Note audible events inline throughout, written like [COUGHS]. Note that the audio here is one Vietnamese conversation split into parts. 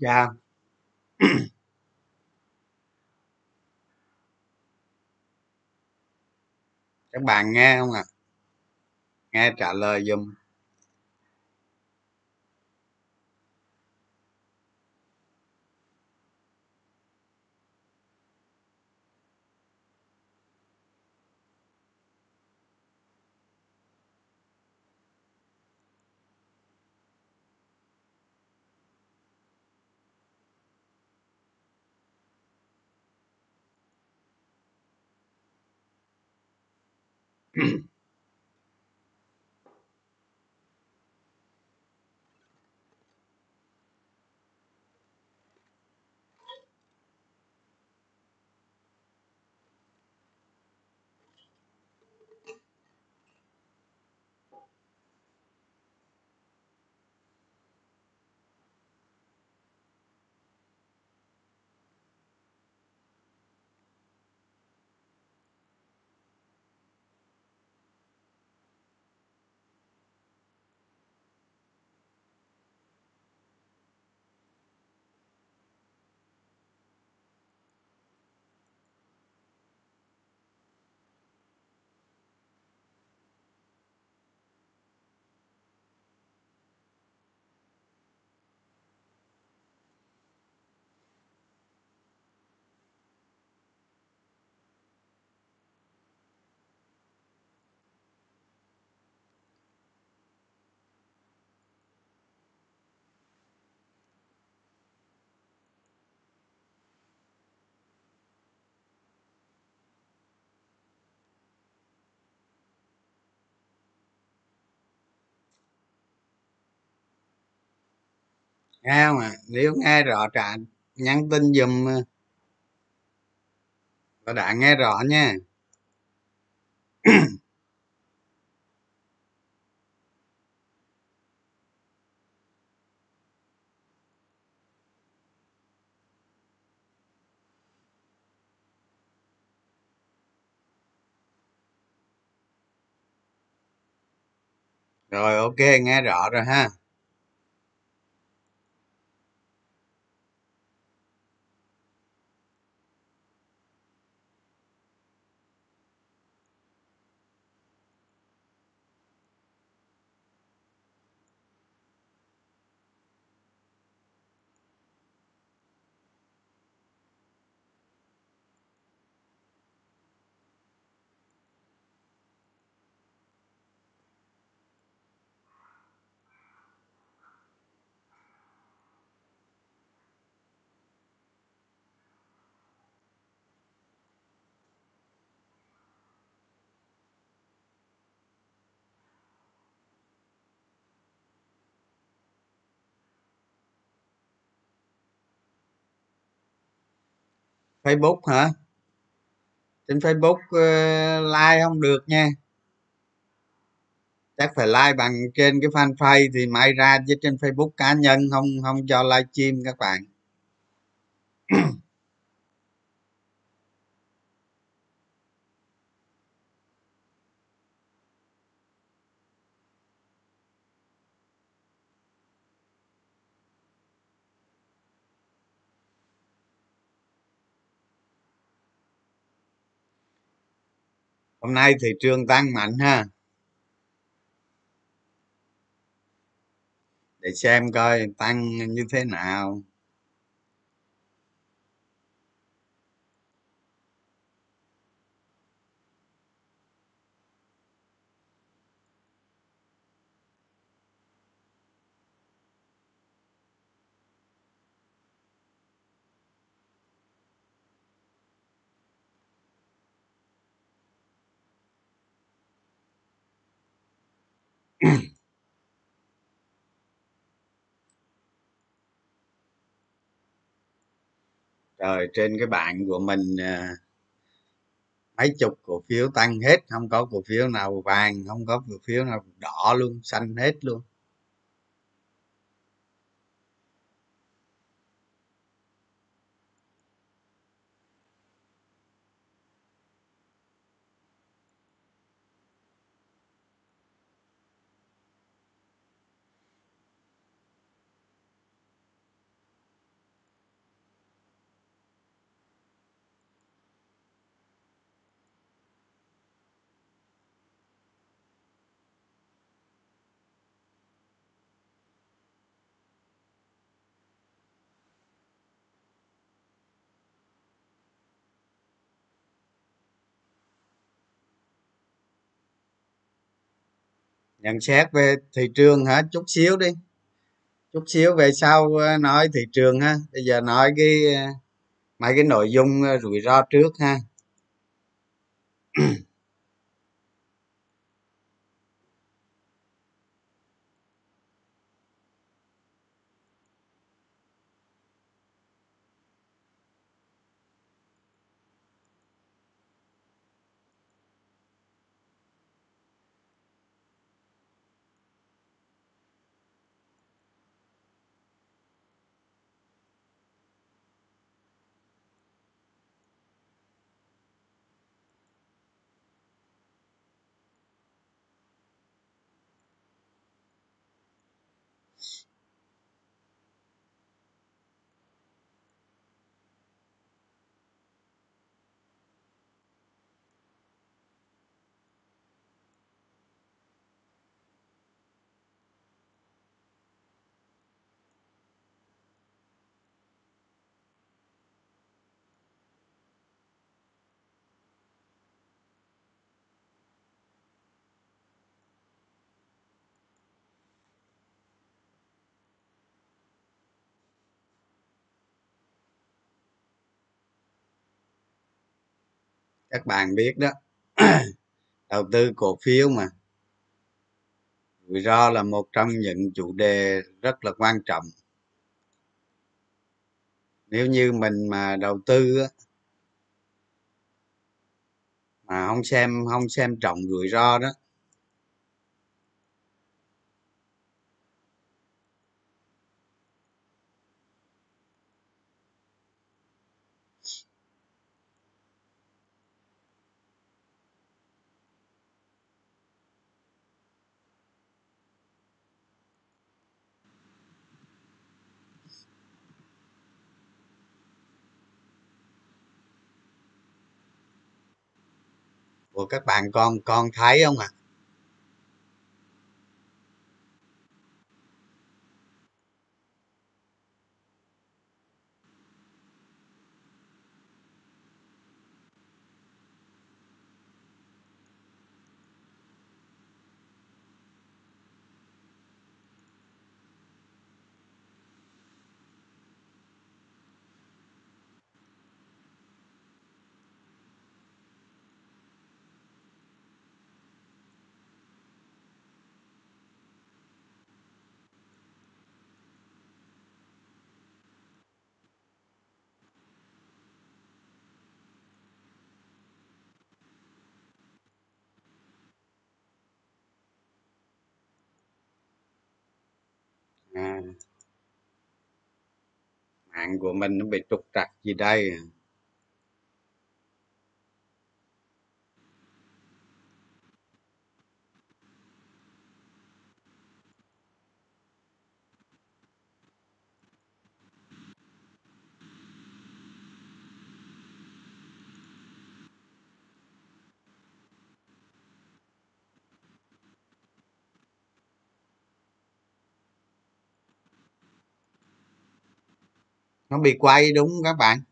chào các bạn nghe không ạ à? nghe trả lời dùm nghe không à? nếu nghe rõ trả nhắn tin dùm và ờ. đã nghe rõ nha. Rồi, ok, nghe rõ rồi ha. Facebook hả? Trên facebook uh, like không được nha. Chắc phải like bằng trên cái fanpage thì mai ra chứ trên facebook cá nhân không không cho livestream các bạn. Hôm nay thị trường tăng mạnh ha. Để xem coi tăng như thế nào. Rồi trên cái bảng của mình à, mấy chục cổ phiếu tăng hết, không có cổ phiếu nào vàng, không có cổ phiếu nào đỏ luôn, xanh hết luôn. Nhận xét về thị trường hả? Chút xíu đi. Chút xíu về sau ờ, nói thị trường ha. Bây giờ nói cái ờ, mấy cái nội dung ờ, rủi ro trước ha. [CLEARS THROAT] các bạn biết đó [CLEARS THROAT] đầu tư cổ phiếu mà. Rủi ro là một trong những chủ đề rất là quan trọng. Nếu như mình mà đầu tư á, mà không xem không xem trọng rủi ro đó của các bạn con con thấy không ạ à? à của mình nó bị trục trặc gì đây? Nó bị quay đúng không các bạn?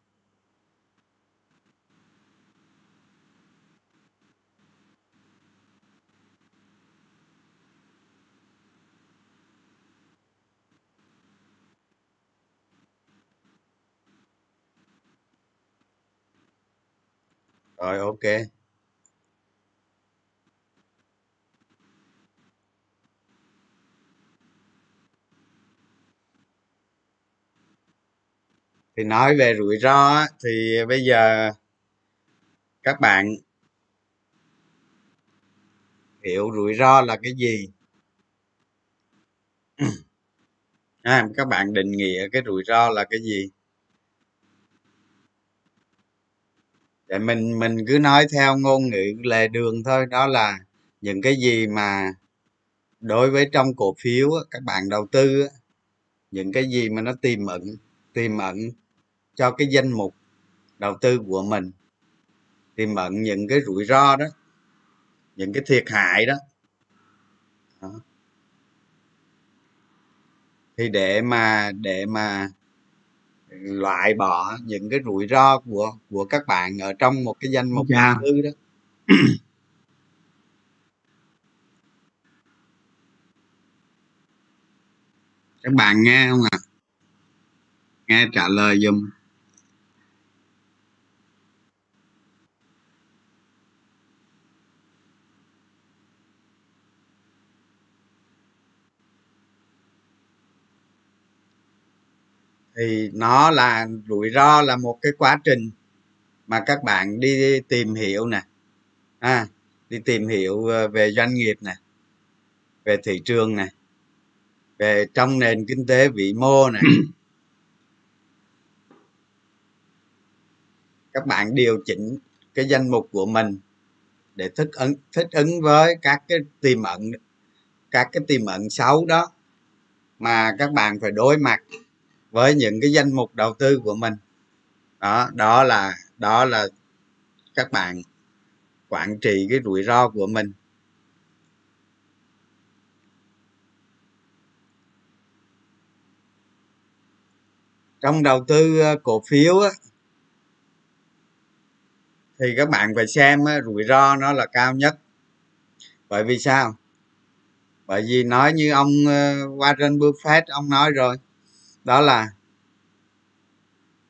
Rồi ok. Thì nói về rủi ro thì bây giờ các bạn hiểu rủi ro là cái gì? [CLEARS THROAT] À, các bạn định nghĩa cái rủi ro là cái gì? Để mình mình cứ nói theo ngôn ngữ lề đường thôi đó là những cái gì mà đối với trong cổ phiếu các bạn đầu tư những cái gì mà nó tiềm ẩn tiềm ẩn cho cái danh mục đầu tư của mình. Tiềm ẩn những cái rủi ro đó những cái thiệt hại đó, đó. thì để mà để mà loại bỏ những cái rủi ro của của các bạn ở trong một cái danh mục đầu tư đó. Các bạn nghe không ạ? À? nghe trả lời dùm thì nó là rủi ro là một cái quá trình mà các bạn đi tìm hiểu nè. À, đi tìm hiểu ờ, về doanh nghiệp nè về thị trường nè về trong nền kinh tế vĩ mô nè. [COUGHS] Các bạn điều chỉnh cái danh mục của mình để thích ứng thích ứng với các cái tiềm ẩn các cái tiềm ẩn xấu đó mà các bạn phải đối mặt với những cái danh mục đầu tư của mình. Đó đó là đó là các bạn quản trị cái rủi ro của mình. Trong đầu tư ờ, cổ phiếu á, thì các bạn phải xem á, rủi ro nó là cao nhất. Bởi vì sao? Bởi vì nói như ông ờ, Warren Buffett ông nói rồi đó là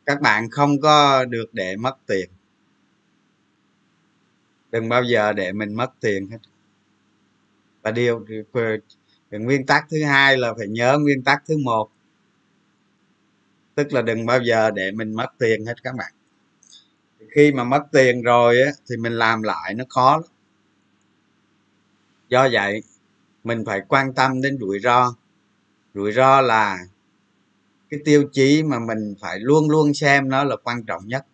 các bạn không có được để mất tiền. Đừng bao giờ để mình mất tiền hết. Và điều nguyên tắc thứ hai là phải nhớ nguyên tắc thứ một. Tức là đừng bao giờ để mình mất tiền hết các bạn. Khi mà mất tiền rồi á, thì mình làm lại nó khó lắm. do vậy mình phải quan tâm đến rủi ro. Rủi ro là cái tiêu chí mà mình phải luôn luôn xem nó là quan trọng nhất.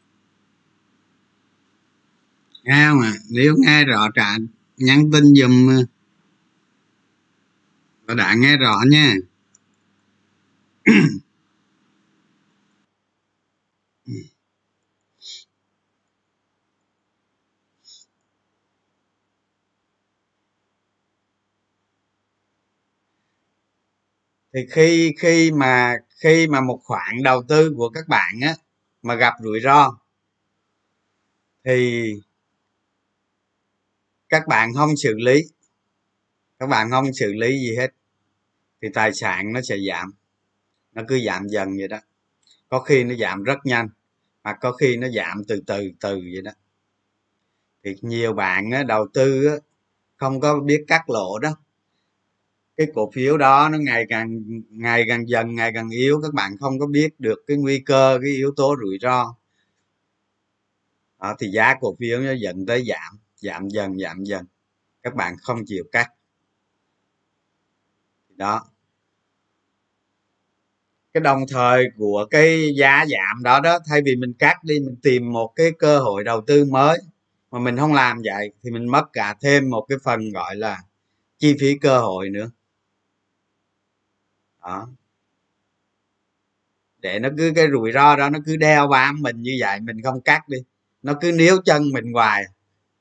Nghe mà nếu nghe rõ trả nhắn tin dùm và đã nghe rõ nha. Thì khi khi mà khi mà một khoản đầu tư của các bạn á mà gặp rủi ro thì các bạn không xử lý. Các bạn không xử lý gì hết thì tài sản nó sẽ giảm. Nó cứ giảm dần vậy đó. Có khi nó giảm rất nhanh hoặc có khi nó giảm từ từ từ vậy đó. Thì nhiều bạn á, đầu tư á, không có biết cắt lỗ đó cái cổ phiếu đó nó ngày càng ngày càng dần ngày càng yếu. Các bạn không có biết được cái nguy cơ cái yếu tố rủi ro. Đó, thì giá cổ phiếu nó dẫn tới giảm giảm dần giảm dần. Các bạn không chịu cắt. Đó. Cái đồng thời của cái giá giảm đó đó thay vì mình cắt đi mình tìm một cái cơ hội đầu tư mới mà mình không làm vậy thì mình mất cả thêm một cái phần gọi là chi phí cơ hội nữa đó. Để nó cứ cái rủi ro đó nó cứ đeo bám mình như vậy, mình không cắt đi. Nó cứ níu chân mình hoài.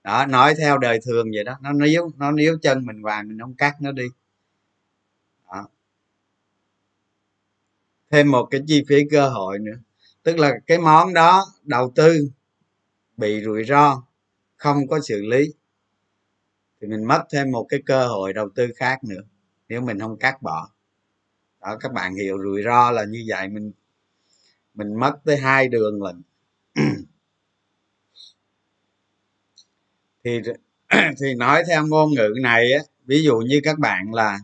Đó, nói theo đời thường vậy đó. Nó níu nó níu chân mình hoài, mình không cắt nó đi. Đó. thêm một cái chi phí cơ hội nữa. Tức là cái món đó, đầu tư, bị rủi ro, không có xử lý, thì mình mất thêm một cái cơ hội đầu tư khác nữa. Nếu mình không cắt bỏ đó các bạn hiểu rủi ro là như vậy. Mình mình mất tới hai đường lần. Thì [CLEARS THROAT] thì nói theo ngôn ngữ này á ví dụ như các bạn là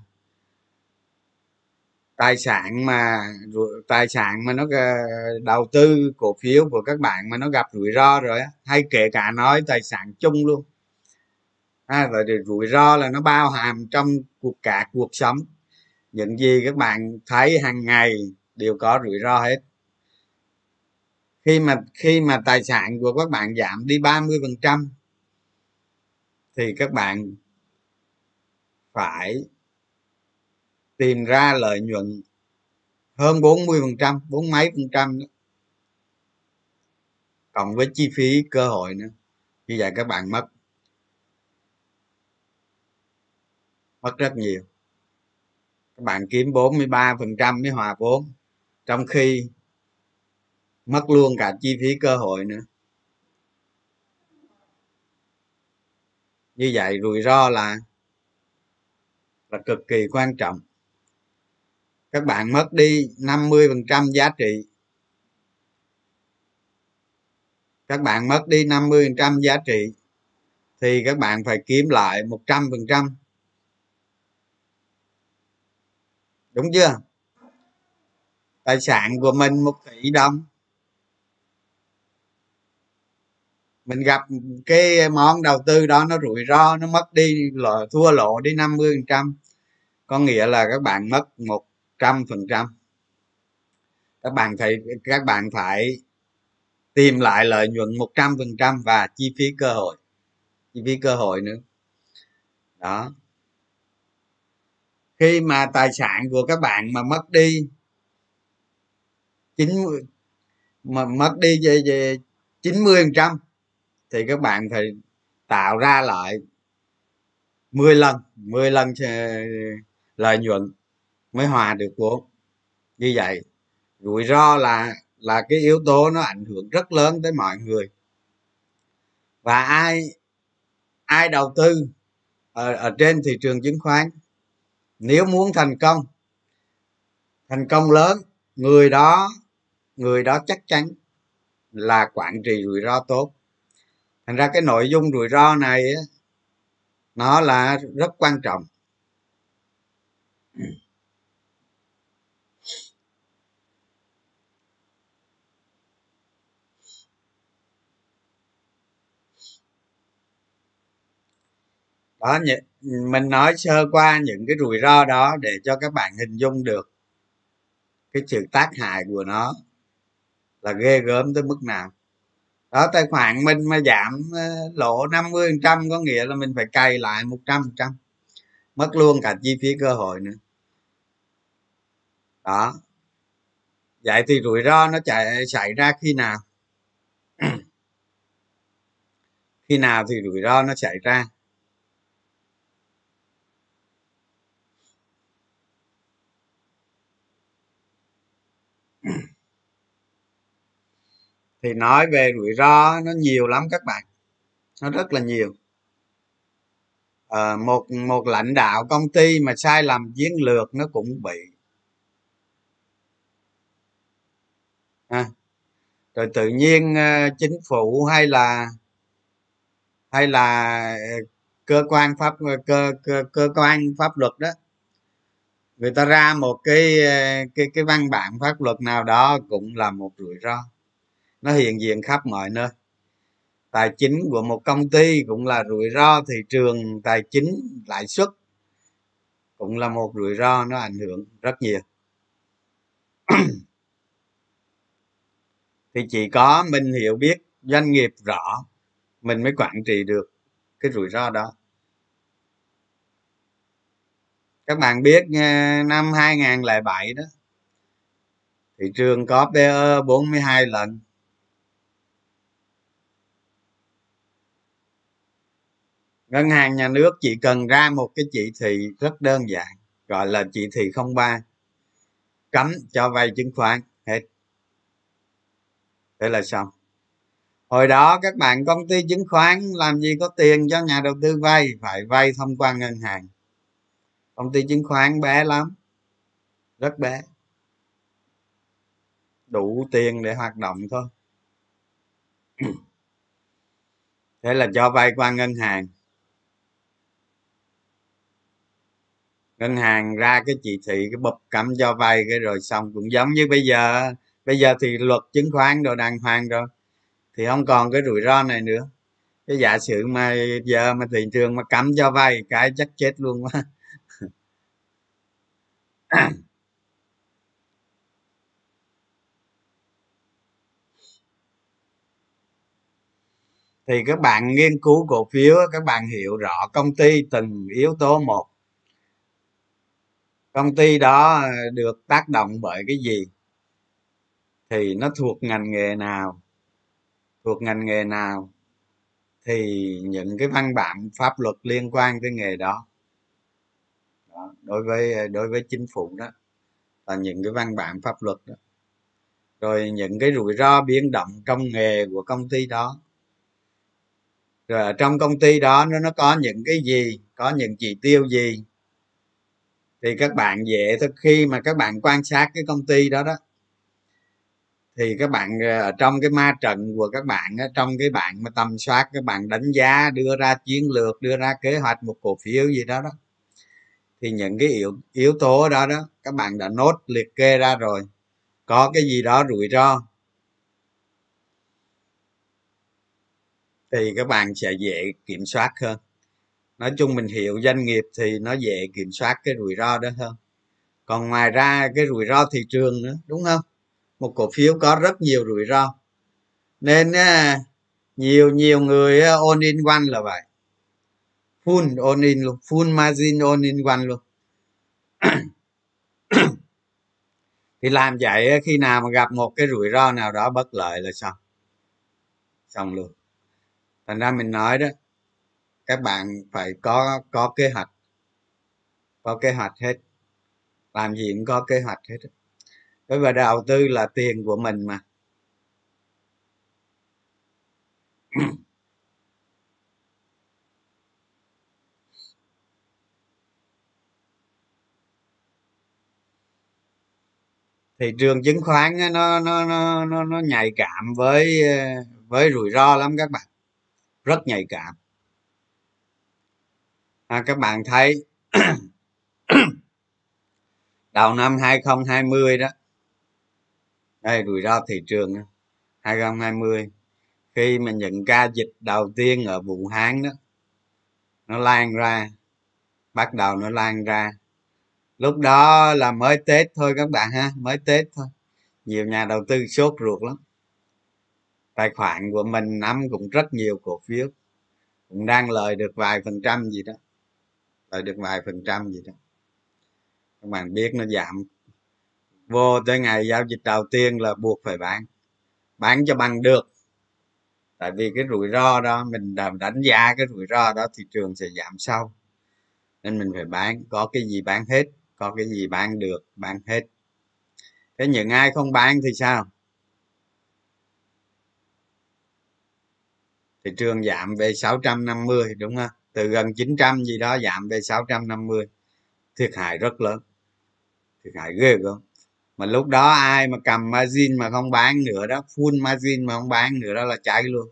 tài sản mà tài sản mà nó ờ, đầu tư cổ phiếu của các bạn mà nó gặp rủi ro rồi á hay kể cả nói tài sản chung luôn. À, và rủi ro là nó bao hàm trong cuộc cả cuộc sống những gì các bạn thấy hàng ngày đều có rủi ro hết. Khi mà khi mà tài sản của các bạn giảm đi 30 phần trăm, thì các bạn phải tìm ra lợi nhuận hơn 40 phần trăm, bốn mấy phần trăm cộng với chi phí cơ hội nữa, như vậy các bạn mất mất rất nhiều các bạn kiếm 43 phần trăm mới hòa vốn trong khi mất luôn cả chi phí cơ hội nữa. Như vậy rủi ro là là cực kỳ quan trọng. Các bạn mất đi 50 phần trăm giá trị. Các bạn mất đi 50 phần trăm giá trị thì các bạn phải kiếm lại 100 phần trăm đúng chưa? Tài sản của mình một tỷ đồng. Mình gặp cái món đầu tư đó nó rủi ro, nó mất đi, lỗ, thua lỗ đi 50 phần trăm. Có nghĩa là các bạn mất một trăm phần trăm. Các bạn thấy các bạn phải tìm lại lợi nhuận một trăm phần trăm và chi phí cơ hội, chi phí cơ hội nữa. Đó khi mà tài sản của các bạn mà mất đi chín mà mất đi về về chín mươi phần trăm thì các bạn phải tạo ra lại 10 lần 10 lần ờ, lợi nhuận mới hòa được vốn. Như vậy rủi ro là là cái yếu tố nó ảnh hưởng rất lớn tới mọi người. Và ai ai đầu tư ở, ở trên thị trường chứng khoán nếu muốn thành công thành công lớn, người đó người đó chắc chắn là quản trị rủi ro tốt. Thành ra cái nội dung rủi ro này nó là rất quan trọng. Đó mình nói sơ qua những cái rủi ro đó để cho các bạn hình dung được cái sự tác hại của nó là ghê gớm tới mức nào. Đó, tài khoản mình mà giảm ờ, lỗ 50 trăm có nghĩa là mình phải cày lại 100 trăm, mất luôn cả chi phí cơ hội nữa. Đó. Vậy thì rủi ro nó chạy, xảy ra khi nào? [CLEARS THROAT] Khi nào thì rủi ro nó xảy ra? Thì nói về rủi ro nó nhiều lắm các bạn. Nó rất là nhiều. À, một một lãnh đạo công ty mà sai lầm chiến lược nó cũng bị. À, rồi tự nhiên ờ, chính phủ hay là hay là ờ, cơ quan pháp cơ cơ cơ quan pháp luật đó người ta ra một cái cái cái văn bản pháp luật nào đó cũng là một rủi ro nó hiện diện khắp mọi nơi. Tài chính của một công ty cũng là rủi ro thị trường, tài chính, lãi suất cũng là một rủi ro, nó ảnh hưởng rất nhiều. Thì chỉ có mình hiểu biết, doanh nghiệp rõ, mình mới quản trị được cái rủi ro đó. Các bạn biết năm 2007 đó, thị trường có PE 42 lần. Ngân hàng nhà nước chỉ cần ra một cái chỉ thị rất đơn giản, gọi là chỉ thị 03 cấm cho vay chứng khoán, hết. Thế là xong. Hồi đó các bạn công ty chứng khoán làm gì có tiền cho nhà đầu tư vay, phải vay thông qua ngân hàng. Công ty chứng khoán bé lắm, rất bé. Đủ tiền để hoạt động thôi. [CLEARS THROAT] Thế là cho vay qua ngân hàng. Ngân hàng ra cái chỉ thị, cái bụp cấm cho vay, cái rồi xong. Cũng giống như bây giờ bây giờ thì luật chứng khoán đồ đàng hoàng rồi. Thì không còn cái rủi ro này nữa. Cái giả sử mà giờ mà thị trường mà cấm cho vay, cái chắc chết luôn quá. Thì các bạn nghiên cứu cổ phiếu các bạn hiểu rõ công ty từng yếu tố một công ty đó ờ, được tác động bởi cái gì? Thì nó thuộc ngành nghề nào? Thuộc ngành nghề nào? Thì những cái văn bản pháp luật liên quan tới nghề đó, đó đối với ờ, đối với chính phủ đó là những cái văn bản pháp luật đó. Rồi những cái rủi ro biến động trong nghề của công ty đó. Rồi ở trong công ty đó nó nó có những cái gì? Có những chỉ tiêu gì? Thì các bạn dễ thôi khi mà các bạn quan sát cái công ty đó đó, thì các bạn ờ, ở trong cái ma trận của các bạn trong cái bạn mà tầm soát, các bạn đánh giá, đưa ra chiến lược, đưa ra kế hoạch một cổ phiếu gì đó đó, thì những cái yếu yếu tố đó đó, các bạn đã nốt liệt kê ra rồi. Có cái gì đó rủi ro, thì các bạn sẽ dễ kiểm soát hơn nói chung mình hiểu doanh nghiệp thì nó dễ kiểm soát cái rủi ro đó hơn. Còn ngoài ra cái rủi ro thị trường nữa, đúng không? Một cổ phiếu có rất nhiều rủi ro. Nên nhiều nhiều người ôn in one là vậy. Full ôn in luôn, full margin ôn in one luôn. Thì làm vậy khi nào mà gặp một cái rủi ro nào đó bất lợi là xong. Xong luôn. Thành ra mình nói đó các bạn phải có có kế hoạch. Có kế hoạch hết. Làm gì cũng có kế hoạch hết bởi vì đầu tư là tiền của mình mà. [CLEARS THROAT] Thị trường chứng khoán nó nó nó nó nó nhạy cảm với với rủi ro lắm các bạn. Rất nhạy cảm à, các bạn thấy [CLEARS THROAT] đầu năm 2020 đó. Đây rủi ro thị trường 2020 khi mà những ca dịch đầu tiên ở Vũ Hán đó nó lan ra bắt đầu nó lan ra. Lúc đó là mới tết thôi các bạn ha mới tết thôi. Nhiều nhà đầu tư sốt ruột lắm. Tài khoản của mình nắm cũng rất nhiều cổ phiếu cũng đang lời được vài phần trăm gì đó lại được vài phần trăm gì đó. Các bạn biết nó giảm. Vô tới ngày giao dịch đầu tiên là buộc phải bán. Bán cho bằng được. Tại vì cái rủi ro đó, mình đánh giá cái rủi ro đó, thị trường sẽ giảm sâu. Nên mình phải bán. Có cái gì bán hết, có cái gì bán được, bán hết. Thế những ai không bán thì sao? Thị trường giảm về 650 đúng không? Từ gần 900 gì đó giảm về 650 thiệt hại rất lớn. Thiệt hại ghê gớm. Mà lúc đó ai mà cầm margin mà không bán nữa đó, full margin mà không bán nữa đó là cháy luôn.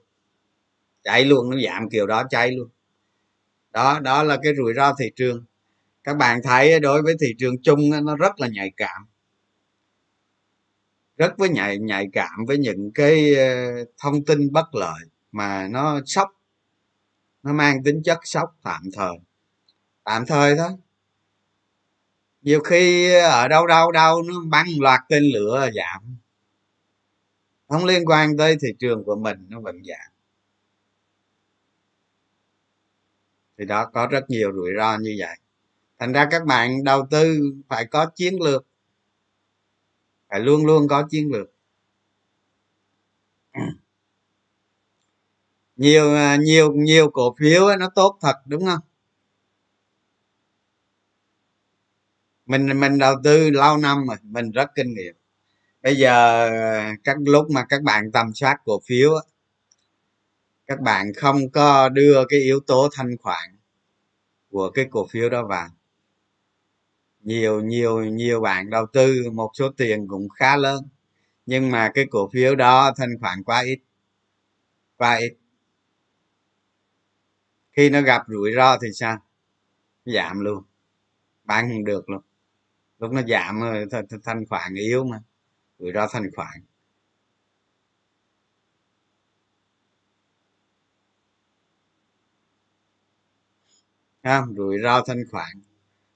Cháy luôn, nó giảm kiểu đó cháy luôn. Đó đó là cái rủi ro thị trường. Các bạn thấy đối với thị trường chung nó rất là nhạy cảm. Rất với nhạy nhạy cảm với những cái ờ, thông tin bất lợi mà nó sốc nó mang tính chất sốc, tạm thời. Tạm thời thôi. Nhiều khi ở đâu đâu đâu nó bắn loạt tên lửa giảm. Không liên quan tới thị trường của mình, nó vẫn giảm. Thì đó, có rất nhiều rủi ro như vậy. Thành ra các bạn đầu tư phải có chiến lược. Phải luôn luôn có chiến lược. Nhiều à, nhiều nhiều cổ phiếu nó tốt thật, đúng không? Mình mình đầu tư lâu năm rồi, mình rất kinh nghiệm. Bây giờ à, các lúc mà các bạn tầm soát cổ phiếu các bạn không có đưa cái yếu tố thanh khoản của cái cổ phiếu đó vào. Nhiều nhiều nhiều bạn đầu tư, một số tiền cũng khá lớn, nhưng mà cái cổ phiếu đó thanh khoản quá ít quá ít khi nó gặp rủi ro thì sao? Giảm luôn. Bán không được luôn. Lúc nó giảm ờ, thanh khoản yếu mà. Rủi ro thanh khoản. Không? Rủi ro thanh khoản.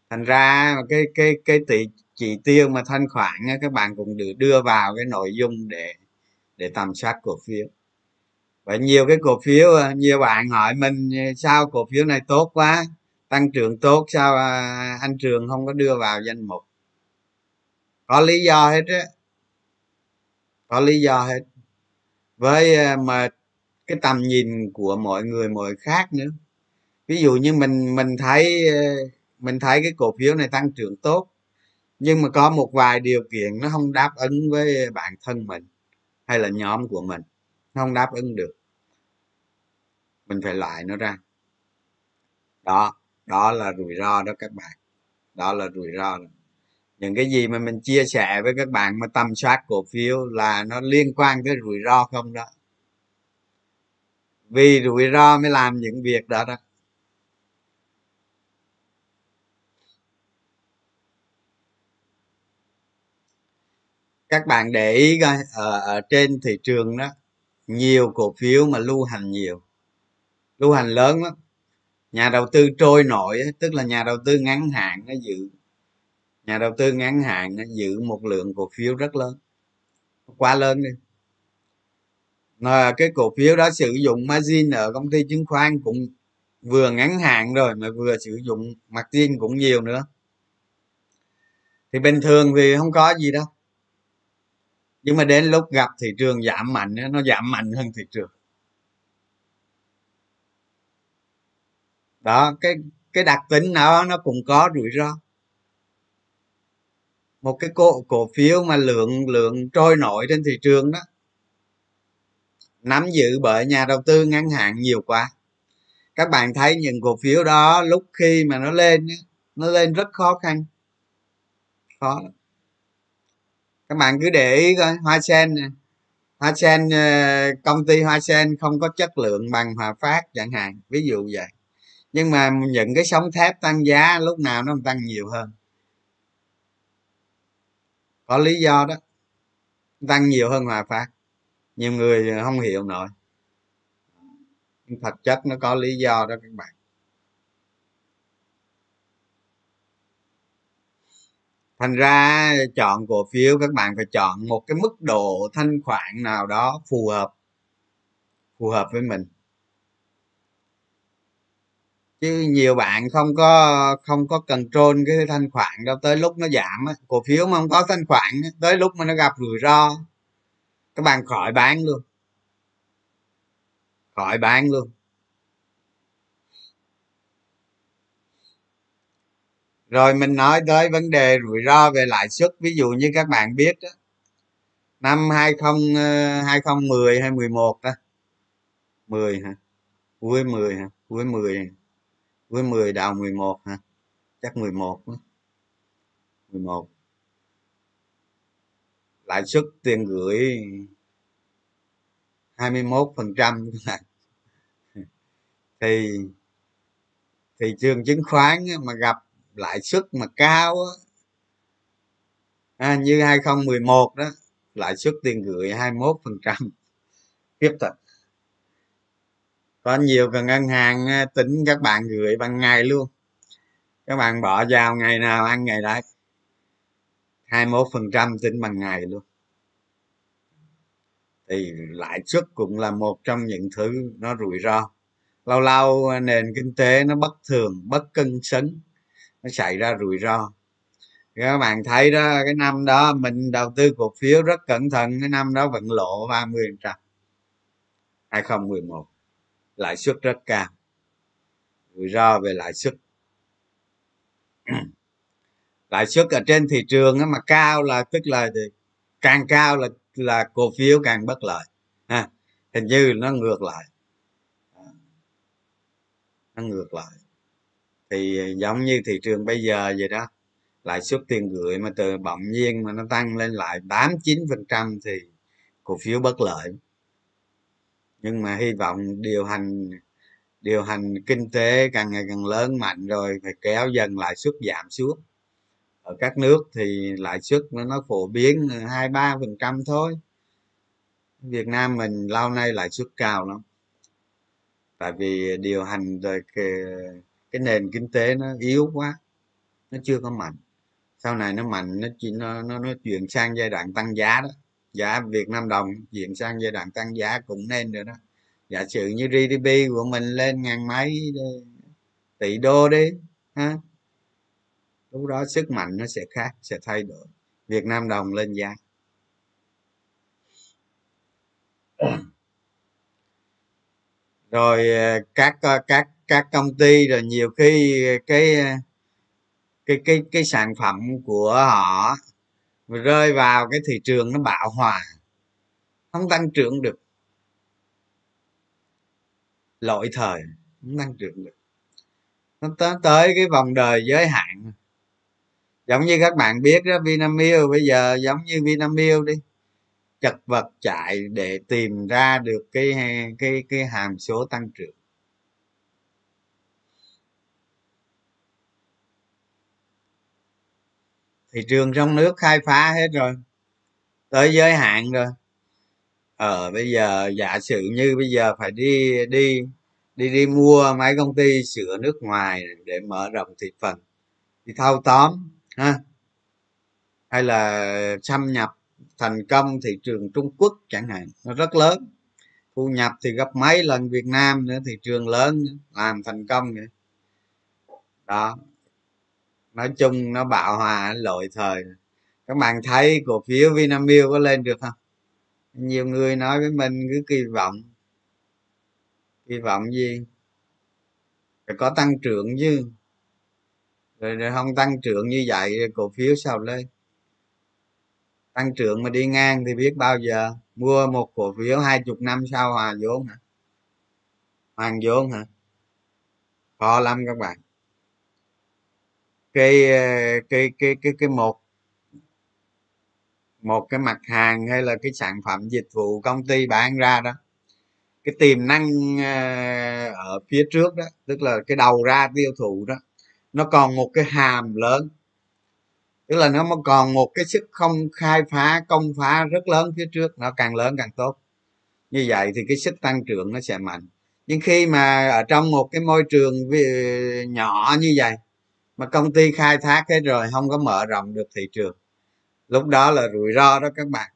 Thành ra cái cái cái tỷ, chỉ tiêu mà thanh khoản các bạn cũng được đưa vào cái nội dung để để tầm soát cổ phiếu và nhiều cái cổ phiếu à, nhiều bạn hỏi mình sao cổ phiếu này tốt quá? Tăng trưởng tốt, sao à, anh trường không có đưa vào danh mục? Có lý do hết á. Có lý do hết. Với à, mà cái tầm nhìn của mọi người, mọi khác nữa. Ví dụ như mình mình thấy mình thấy cái cổ phiếu này tăng trưởng tốt, nhưng mà có một vài điều kiện nó không đáp ứng với bản thân mình hay là nhóm của mình nó không đáp ứng được. Mình phải loại nó ra. Đó đó là rủi ro đó các bạn. Đó là rủi ro những cái gì mà mình chia sẻ với các bạn mà tầm soát cổ phiếu là nó liên quan tới rủi ro không đó? Vì rủi ro mới làm những việc đó đó. Các bạn để ý coi ở, ở trên thị trường đó nhiều cổ phiếu mà lưu hành nhiều. Lưu hành lớn lắm. Nhà đầu tư trôi nổi tức là nhà đầu tư ngắn hạn nó giữ, nhà đầu tư ngắn hạn nó giữ một lượng cổ phiếu rất lớn. Quá lớn đi. Mà cái cổ phiếu đó sử dụng margin ở công ty chứng khoán cũng vừa ngắn hạn rồi mà vừa sử dụng margin cũng nhiều nữa. Thì bình thường thì không có gì đâu nhưng mà đến lúc gặp thị trường giảm mạnh nó giảm mạnh hơn thị trường. Đó, cái cái đặc tính nó nó cũng có rủi ro. Một cái cổ cổ phiếu mà lượng lượng trôi nổi trên thị trường đó, nắm giữ bởi nhà đầu tư ngắn hạn nhiều quá. Các bạn thấy những cổ phiếu đó, lúc khi mà nó lên nó lên rất khó khăn. Khó lắm các bạn cứ để ý coi, hoa sen nè. Hoa sen ờ, công ty hoa sen không có chất lượng bằng hòa phát chẳng hạn, ví dụ vậy. Nhưng mà những cái sóng thép tăng giá, lúc nào nó tăng nhiều hơn. Có lý do đó, tăng nhiều hơn hòa phát. Nhiều người không hiểu nổi. Thật chất nó có lý do đó các bạn. Thành ra chọn cổ phiếu, các bạn phải chọn một cái mức độ thanh khoản nào đó phù hợp phù hợp với mình. Chứ nhiều bạn không có không có cần trôn cái thanh khoản đâu tới lúc nó giảm á, cổ phiếu mà không có thanh khoản tới lúc mà nó gặp rủi ro, các bạn khỏi bán luôn. Khỏi bán luôn. Rồi mình nói tới vấn đề rủi ro về lãi suất ví dụ như các bạn biết đó, năm 20 2010 ờ, hay 11 đó 10 hả? Cuối 10 hả? Cuối 10 cuối 10 đầu 11 hả? Chắc 11 đó. 11 lãi suất tiền gửi 21 phần trăm thì thị trường chứng khoán mà gặp lãi suất mà cao à, như 2011 đó lãi suất tiền gửi 21 phần trăm. [LAUGHS] Tiếp thật có nhiều cần ngân hàng à, tính các bạn gửi bằng ngày luôn. Các bạn bỏ vào ngày nào ăn ngày đấy. 21 phần trăm tính bằng ngày luôn. Thì lãi suất cũng là một trong những thứ nó rủi ro. Lâu lâu à, nền kinh tế nó bất thường bất cân xứng nó xảy ra rủi ro. Các bạn thấy đó, cái năm đó mình đầu tư cổ phiếu rất cẩn thận, cái năm đó vẫn lộ 30 trăm. 2011 lãi suất rất cao. Rủi ro về lãi suất. [CLEARS THROAT] Lãi suất ở trên thị trường mà cao là, tức là càng cao là là cổ phiếu càng bất lợi. Ha, hình như nó ngược lại. À, nó ngược lại thì ờ, giống như thị trường bây giờ vậy đó, lãi suất tiền gửi mà từ bỗng nhiên mà nó tăng lên lại tám chín phần trăm thì cổ phiếu bất lợi. Nhưng mà hy vọng điều hành điều hành kinh tế càng ngày càng lớn mạnh rồi phải kéo dần lãi suất giảm xuống. Ở các nước thì lãi suất nó phổ biến hai ba phần trăm thôi. Việt nam mình lâu nay lãi suất cao lắm. Tại vì điều hành rồi cái, nền kinh tế nó yếu quá nó chưa có mạnh. Sau này nó mạnh nó chỉ nó nó, nó chuyển sang giai đoạn tăng giá đó. Giá việt nam đồng chuyển sang giai đoạn tăng giá cũng nên rồi đó. Giả sử như gdp của mình lên ngàn mấy tỷ đô đi ha lúc đó sức mạnh nó sẽ khác sẽ thay đổi. Việt nam đồng lên giá. [COUGHS] Rồi ờ, các ờ, các các công ty, rồi nhiều khi cái cái cái cái sản phẩm của họ rơi vào cái thị trường nó bạo hòa, không tăng trưởng được. Lỗi thời, không tăng trưởng được. Nó tới tới cái vòng đời giới hạn. Giống như các bạn biết đó, vinamilk bây giờ giống như vinamilk đi. Chật vật chạy để tìm ra được cái cái cái hàm số tăng trưởng. Thị trường trong nước khai phá hết rồi. Tới giới hạn rồi. Ờ bây giờ giả sử như bây giờ phải đi đi đi đi mua mấy công ty sửa nước ngoài để mở rộng thị phần thì thâu tóm, ha? Hay là xâm nhập thành công thị trường trung quốc chẳng hạn, nó rất lớn. Thu nhập thì gấp mấy lần việt nam nữa, thị trường lớn làm thành công nữa. Đó nói chung nó bạo hòa lội thời. Các bạn thấy cổ phiếu vinamilk có lên được không? Nhiều người nói với mình cứ kỳ vọng. Kỳ vọng gì? Phải có tăng trưởng chứ. Rồi, rồi không tăng trưởng như vậy cổ phiếu sao lên? Tăng trưởng mà đi ngang thì biết bao giờ? Mua một cổ phiếu hai chục năm sau hòa vốn hả? Hoàn vốn hả? Khó lắm các bạn cái ờ, cái cái cái cái một một cái mặt hàng hay là cái sản phẩm dịch vụ công ty bán ra đó, cái tiềm năng ờ, ở phía trước đó, tức là cái đầu ra tiêu thụ đó, nó còn một cái hàm lớn. Tức là nó còn một cái sức không khai phá, công phá rất lớn phía trước, nó càng lớn càng tốt. Như vậy thì cái sức tăng trưởng nó sẽ mạnh. Nhưng khi mà ở trong một cái môi trường ờ, nhỏ như vậy mà công ty khai thác hết rồi không có mở rộng được thị trường. Lúc đó là rủi ro đó các bạn.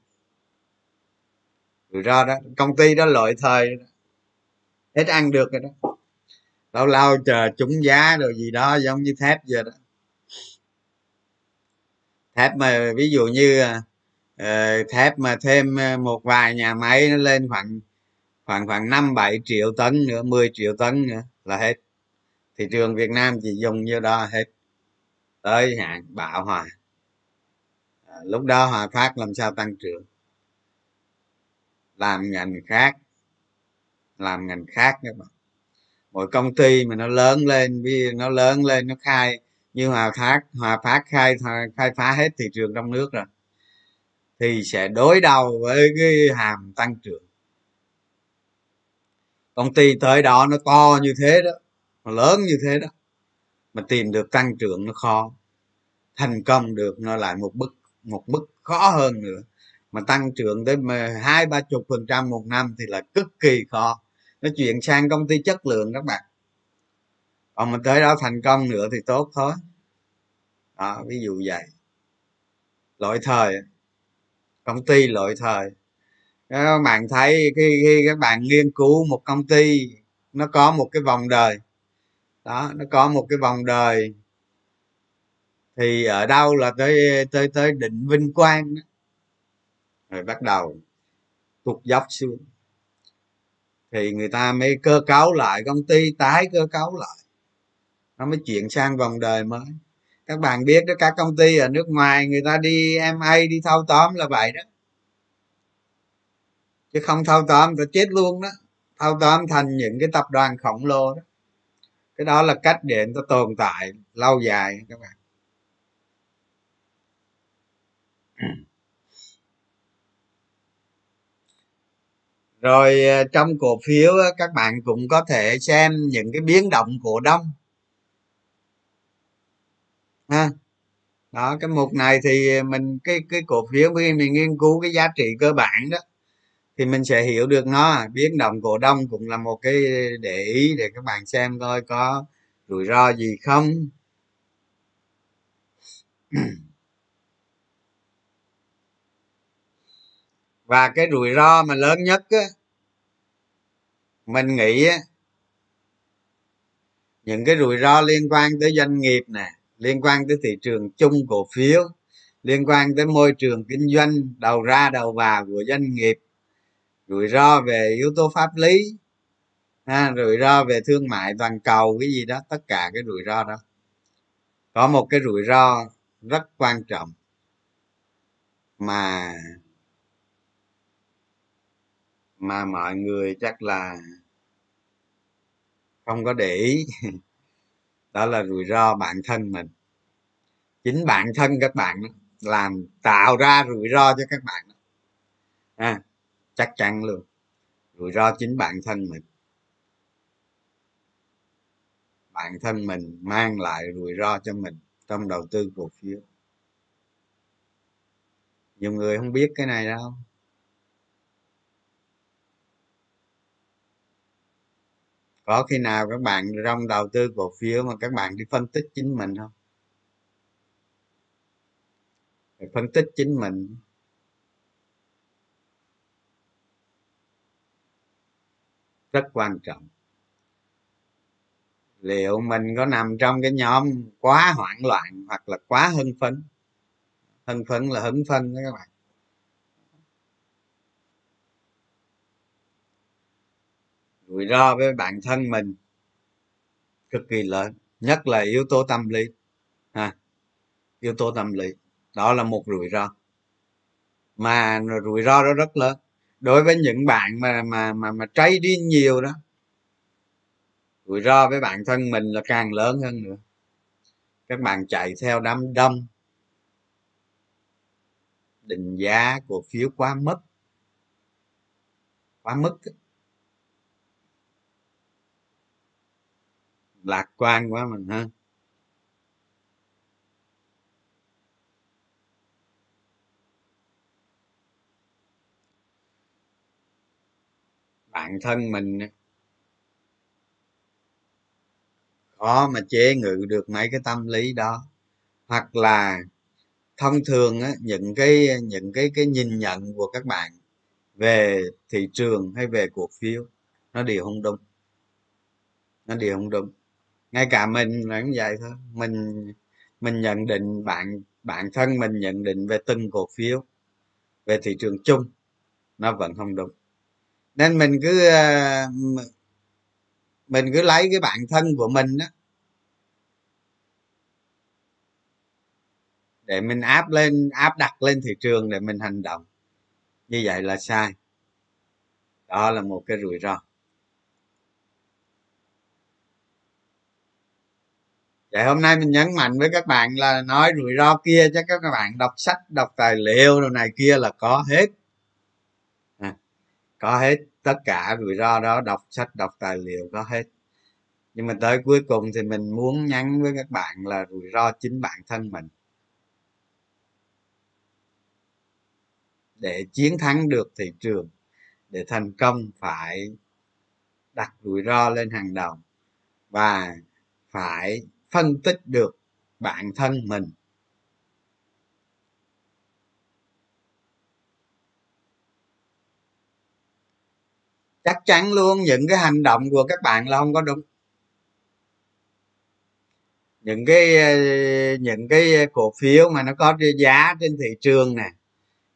Rủi ro đó công ty đó lợi thời hết ăn được rồi đó. Lâu lâu chờ trúng giá rồi gì đó giống như thép giờ đó. Thép mà ví dụ như uh, thép mà thêm ờ, một vài nhà máy nó lên khoảng khoảng khoảng năm bảy triệu tấn nữa 10 triệu tấn nữa là hết. Thị trường việt nam chỉ dùng như đó hết tới hạn bạo hòa. À, lúc đó hòa phát làm sao tăng trưởng? Làm ngành khác làm ngành khác các bạn. Mỗi công ty mà nó lớn lên nó lớn lên nó khai như hòa phát hòa phát khai khai phá hết thị trường trong nước rồi thì sẽ đối đầu với cái hàm tăng trưởng. Công ty tới đó nó to như thế đó nó lớn như thế đó mà tìm được tăng trưởng nó khó. Thành công được nó lại một bức một mức khó hơn nữa. Mà tăng trưởng tới hai ba chục phần trăm một năm thì là cực kỳ khó. Nó chuyển sang công ty chất lượng các bạn. Còn mình tới đó thành công nữa thì tốt thôi. Đó ví dụ vậy. Lỗi thời. Công ty lỗi thời. Các bạn thấy khi, khi các bạn nghiên cứu một công ty nó có một cái vòng đời đó, nó có một cái vòng đời. Thì ở đâu là tới tới tới định vinh quang đó. rồi bắt đầu tụt dốc xuống. Thì người ta mới cơ cấu lại, công ty tái cơ cấu lại. Nó mới chuyển sang vòng đời mới. Các bạn biết đó, các công ty ở nước ngoài, người ta đi ma đi thâu tóm là vậy đó. Chứ không thâu tóm thì chết luôn đó. Thâu tóm thành những cái tập đoàn khổng lồ đó cái đó là cách để nó tồn tại lâu dài, các bạn. Rồi ờ, trong cổ phiếu các bạn cũng có thể xem những cái biến động cổ đông. Ha. Đó, cái mục này thì mình, cái cái cổ phiếu mình nghiên cứu cái giá trị cơ bản đó thì mình sẽ hiểu được nó. Biến động cổ đông cũng là một cái để ý để các bạn xem coi có rủi ro gì không. [CLEARS THROAT] Và cái rủi ro mà lớn nhất á, mình nghĩ á, những cái rủi ro liên quan tới doanh nghiệp nè, liên quan tới thị trường chung cổ phiếu, liên quan tới môi trường kinh doanh đầu ra đầu vào của doanh nghiệp rủi ro về yếu tố pháp lý ha, rủi ro về thương mại toàn cầu cái gì đó tất cả cái rủi ro đó. Có một cái rủi ro rất quan trọng mà mà mọi người chắc là không có để ý. [LAUGHS] Đó là rủi ro bản thân mình. Chính bản thân các bạn làm tạo ra rủi ro cho các bạn à, chắc chắn luôn. Rủi ro chính bản thân mình. Bản thân mình mang lại rủi ro cho mình trong đầu tư cổ phiếu. Nhiều người không biết cái này đâu. Có khi nào các bạn trong đầu tư cổ phiếu mà các bạn đi phân tích chính mình không? Phân tích chính mình. Rất quan trọng. Liệu mình có nằm trong cái nhóm quá hoảng loạn hoặc là quá hưng phấn? Hưng phấn là hứng phân đó các bạn. Rủi ro với bản thân mình cực kỳ lớn, nhất là yếu tố tâm lý, ha. Yếu tố tâm lý, đó là một rủi ro. Mà rủi ro đó rất lớn đối với những bạn mà mà mà mà đi nhiều đó, rủi ro với bản thân mình là càng lớn hơn nữa. Các bạn chạy theo đám đông. Định giá cổ phiếu quá mức. Quá mức. Lạc quan quá mình ha. Bản thân mình khó mà chế ngự được mấy cái tâm lý đó. Hoặc là thông thường á, những cái những cái cái nhìn nhận của các bạn về thị trường hay về cổ phiếu nó đều không đúng. Nó đều không đúng. Ngay cả mình là cũng vậy thôi. Mình mình nhận định bạn bản thân mình nhận định về từng cổ phiếu về thị trường chung nó vẫn không đúng nên mình cứ ờ, mình cứ lấy cái bản thân của mình đó để mình áp lên, áp đặt lên thị trường để mình hành động. Như vậy là sai. Đó là một cái rủi ro. Vậy hôm nay mình nhấn mạnh với các bạn là nói rủi ro kia cho các bạn đọc sách, đọc tài liệu đồ này kia là có hết có hết, tất cả, rủi ro đó, đọc sách, đọc tài liệu, có hết. Nhưng mà tới cuối cùng thì mình muốn nhắn với các bạn là rủi ro chính bản thân mình. Để chiến thắng được thị trường, để thành công phải đặt rủi ro lên hàng đầu và phải phân tích được bản thân mình. Chắc chắn luôn, những cái hành động của các bạn là không có đúng. Những cái những cái cổ phiếu mà nó có giá trên thị trường nè,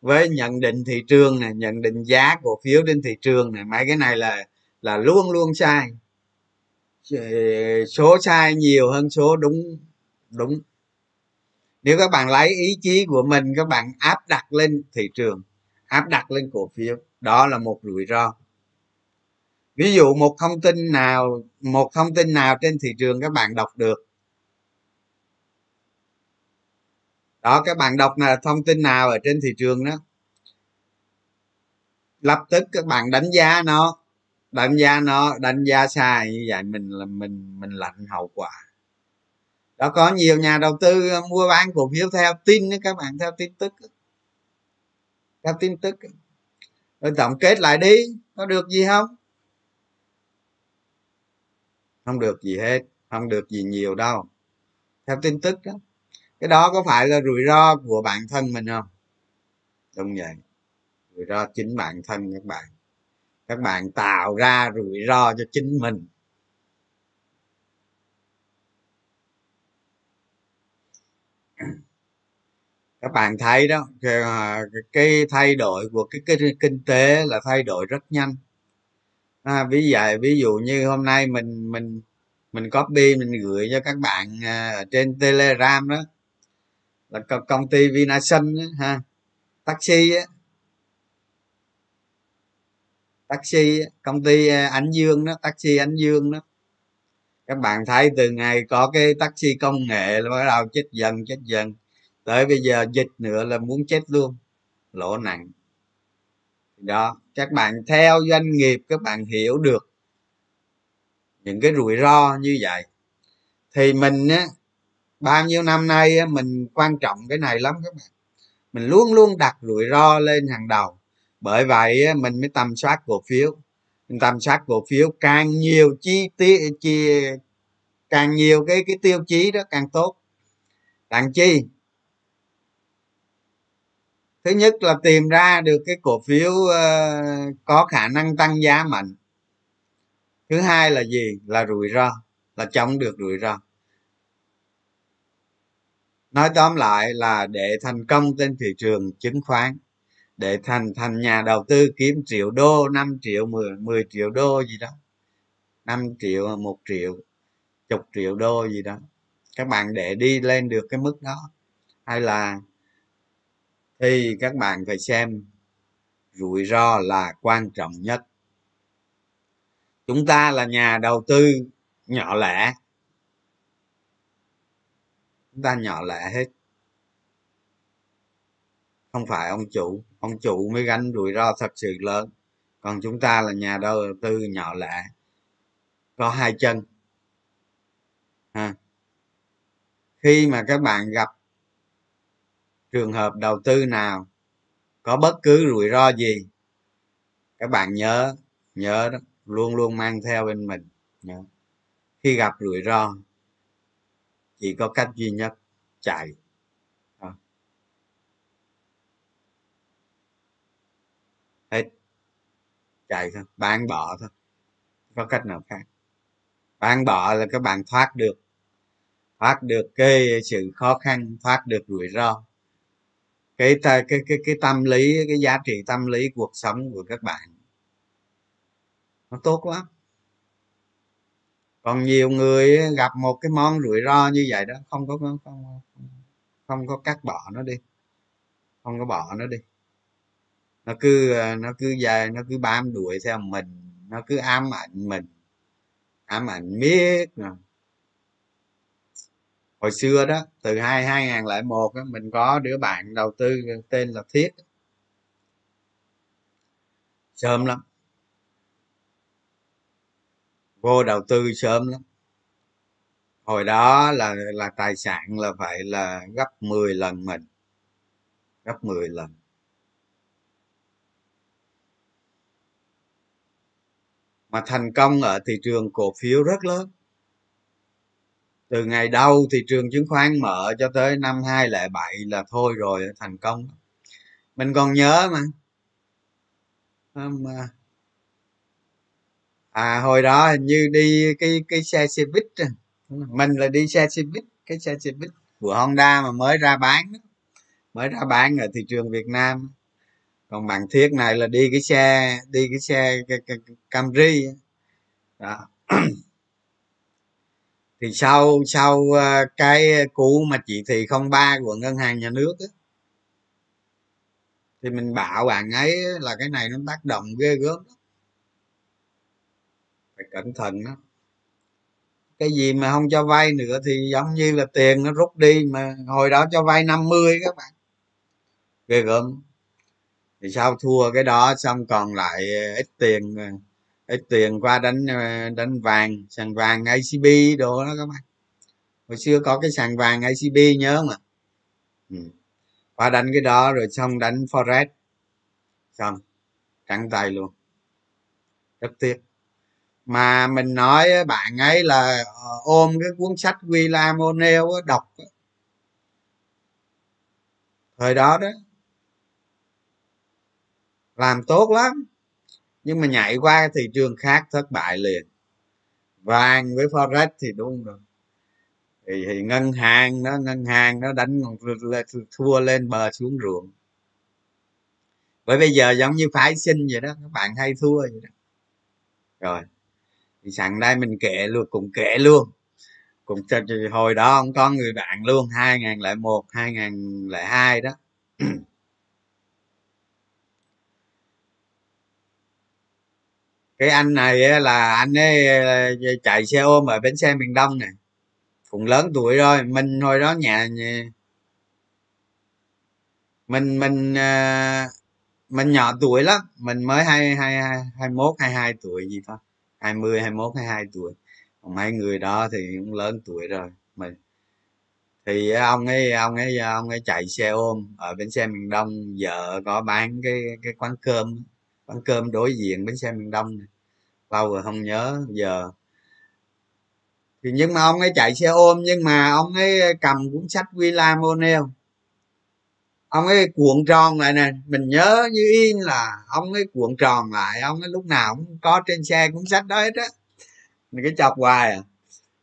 với nhận định thị trường này nhận định giá cổ phiếu trên thị trường này mấy cái này là là luôn luôn sai. Số sai nhiều hơn số đúng đúng. Nếu các bạn lấy ý chí của mình, các bạn áp đặt lên thị trường, áp đặt lên cổ phiếu, đó là một rủi ro ví dụ một thông tin nào, một thông tin nào trên thị trường các bạn đọc được? Đó, các bạn đọc là thông tin nào ở trên thị trường đó? Lập tức các bạn đánh giá nó, đánh giá nó, đánh giá sai như vậy mình là mình mình lạnh hậu quả. Đó, có nhiều nhà đầu tư mua bán cổ phiếu theo tin các bạn, theo tin tức theo tin tức rồi tổng kết lại đi, có được gì không? Không được gì hết không được gì nhiều đâu. Theo tin tức đó cái đó có phải là rủi ro của bản thân mình không? Đúng vậy rủi ro chính bản thân các bạn. Các bạn tạo ra rủi ro cho chính mình. Các bạn thấy đó cái à, thay đổi của cái, cái kinh tế là thay đổi rất nhanh à, ví dụ ví dụ như hôm nay mình mình mình copy mình gửi cho các bạn à, ở trên telegram đó là công ty vinasun ha taxi á. Taxi công ty à, ánh dương đó taxi ánh dương đó. Các bạn thấy từ ngày có cái taxi công nghệ là bắt đầu chết dần chết dần. Tới bây giờ dịch nữa là muốn chết luôn lỗ nặng đó. Các bạn theo doanh nghiệp các bạn hiểu được những cái rủi ro như vậy. Thì mình á bao nhiêu năm nay á, mình quan trọng cái này lắm các bạn. Mình luôn luôn đặt rủi ro lên hàng đầu. Bởi vậy á, mình mới tầm soát cổ phiếu. Mình tầm soát cổ phiếu càng nhiều chi tiết chi càng nhiều cái cái tiêu chí đó càng tốt. Đặng chi thứ nhất là tìm ra được cái cổ phiếu uh, có khả năng tăng giá mạnh. Thứ hai là gì? Là rủi ro là chống được rủi ro. Nói tóm lại là để thành công trên thị trường chứng khoán để thành thành nhà đầu tư kiếm triệu đô 5 triệu 10, 10 triệu đô gì đó 5 triệu một triệu chục triệu đô gì đó. Các bạn để đi lên được cái mức đó hay là thì các bạn phải xem, rủi ro là quan trọng nhất. Chúng ta là nhà đầu tư nhỏ lẻ. Chúng ta nhỏ lẻ hết. Không phải ông chủ ông chủ mới gánh rủi ro thật sự lớn. Còn chúng ta là nhà đầu tư nhỏ lẻ, có hai chân. Ha. Khi mà các bạn gặp trường hợp đầu tư nào có bất cứ rủi ro gì, các bạn nhớ nhớ đó, luôn luôn mang theo bên mình, nhớ. khi gặp rủi ro, chỉ có cách duy nhất, chạy đó. hết chạy thôi, bán bỏ thôi, có cách nào khác bán bỏ là các bạn thoát được thoát được cái sự khó khăn, thoát được rủi ro cái cái cái cái tâm lý cái giá trị tâm lý cuộc sống của các bạn. Nó tốt lắm còn nhiều người gặp một cái món rủi ro như vậy đó không có không không, không có cắt bỏ nó đi. Không có bỏ nó đi. Nó cứ à, nó cứ về nó cứ bám đuổi theo mình nó cứ ám ảnh mình. Ám ảnh miết rồi hồi xưa đó, từ hai hai ngàn lẻ một mình có đứa bạn đầu tư tên là thiết. Sớm lắm. Vô đầu tư sớm lắm. Hồi đó là là tài sản là phải là gấp 10 lần mình. Gấp 10 lần. Mà thành công ở thị trường cổ phiếu rất lớn từ ngày đầu thị trường chứng khoán mở cho tới năm 2007 là thôi rồi thành công. Mình còn nhớ mà. Mà à hồi đó hình như đi cái cái xe xe buýt mình là đi xe xe buýt cái xe xe buýt của Honda mà mới ra bán mới ra bán ở thị trường Việt Nam. Còn bạn thiết này là đi cái xe đi cái xe cái, cái, cái Camry đó. [CLEARS THROAT] thì sau sau ờ, cái cú mà chỉ thị 03 của ngân hàng nhà nước á, thì mình bảo bạn ấy là cái này nó tác động ghê gớm phải cẩn thận đó cái gì mà không cho vay nữa thì giống như là tiền nó rút đi mà hồi đó cho vay 50 các bạn. Ghê gớm. Thì sau thua cái đó xong còn lại ờ, ít tiền ít tiền qua đánh ờ, đánh vàng, sàn vàng acb đồ đó các bạn. Hồi xưa có cái sàn vàng acb nhớ mà ừ. qua đánh cái đó rồi xong đánh forex. Xong, trắng tay luôn. Rất tiếc. Mà mình nói bạn ấy là ờ, ôm cái cuốn sách William O'Neill đọc thời đó đó. Làm tốt lắm nhưng mà nhảy qua thị trường khác thất bại liền. Vàng với forex thì đúng rồi. Thì, thì ngân hàng nó ngân hàng nó đánh thua lên bờ xuống ruộng. Bởi bây giờ giống như phái sinh vậy đó các bạn hay thua vậy đó. Rồi thì sẵn đây mình kể luôn cùng kể luôn. Cùng hồi đó không có người bạn luôn 2001 2002 đó. [CLEARS THROAT] cái anh này là anh ấy ờ, chạy xe ôm ở bến xe miền đông này cũng lớn tuổi rồi mình hồi đó nhà mình mình ờ, mình nhỏ tuổi lắm. Mình mới hai hai hai mốt, hai hai tuổi gì thôi hai mươi, hai mốt, hai hai tuổi. Còn mấy người đó thì cũng lớn tuổi rồi, mình. Thì ông ấy ông ấy ông ấy chạy xe ôm ở bến xe miền đông vợ có bán cái cái quán cơm quán cơm đối diện bến xe miền đông này. lâu rồi không nhớ, giờ thì nhưng mà ông ấy chạy xe ôm, nhưng mà ông ấy cầm cuốn sách William O'Neill ông ấy cuộn tròn lại nè. Mình nhớ như in là ông ấy cuộn tròn lại, ông ấy lúc nào cũng có trên xe cuốn sách đó hết á. Mình cứ chọc hoài à.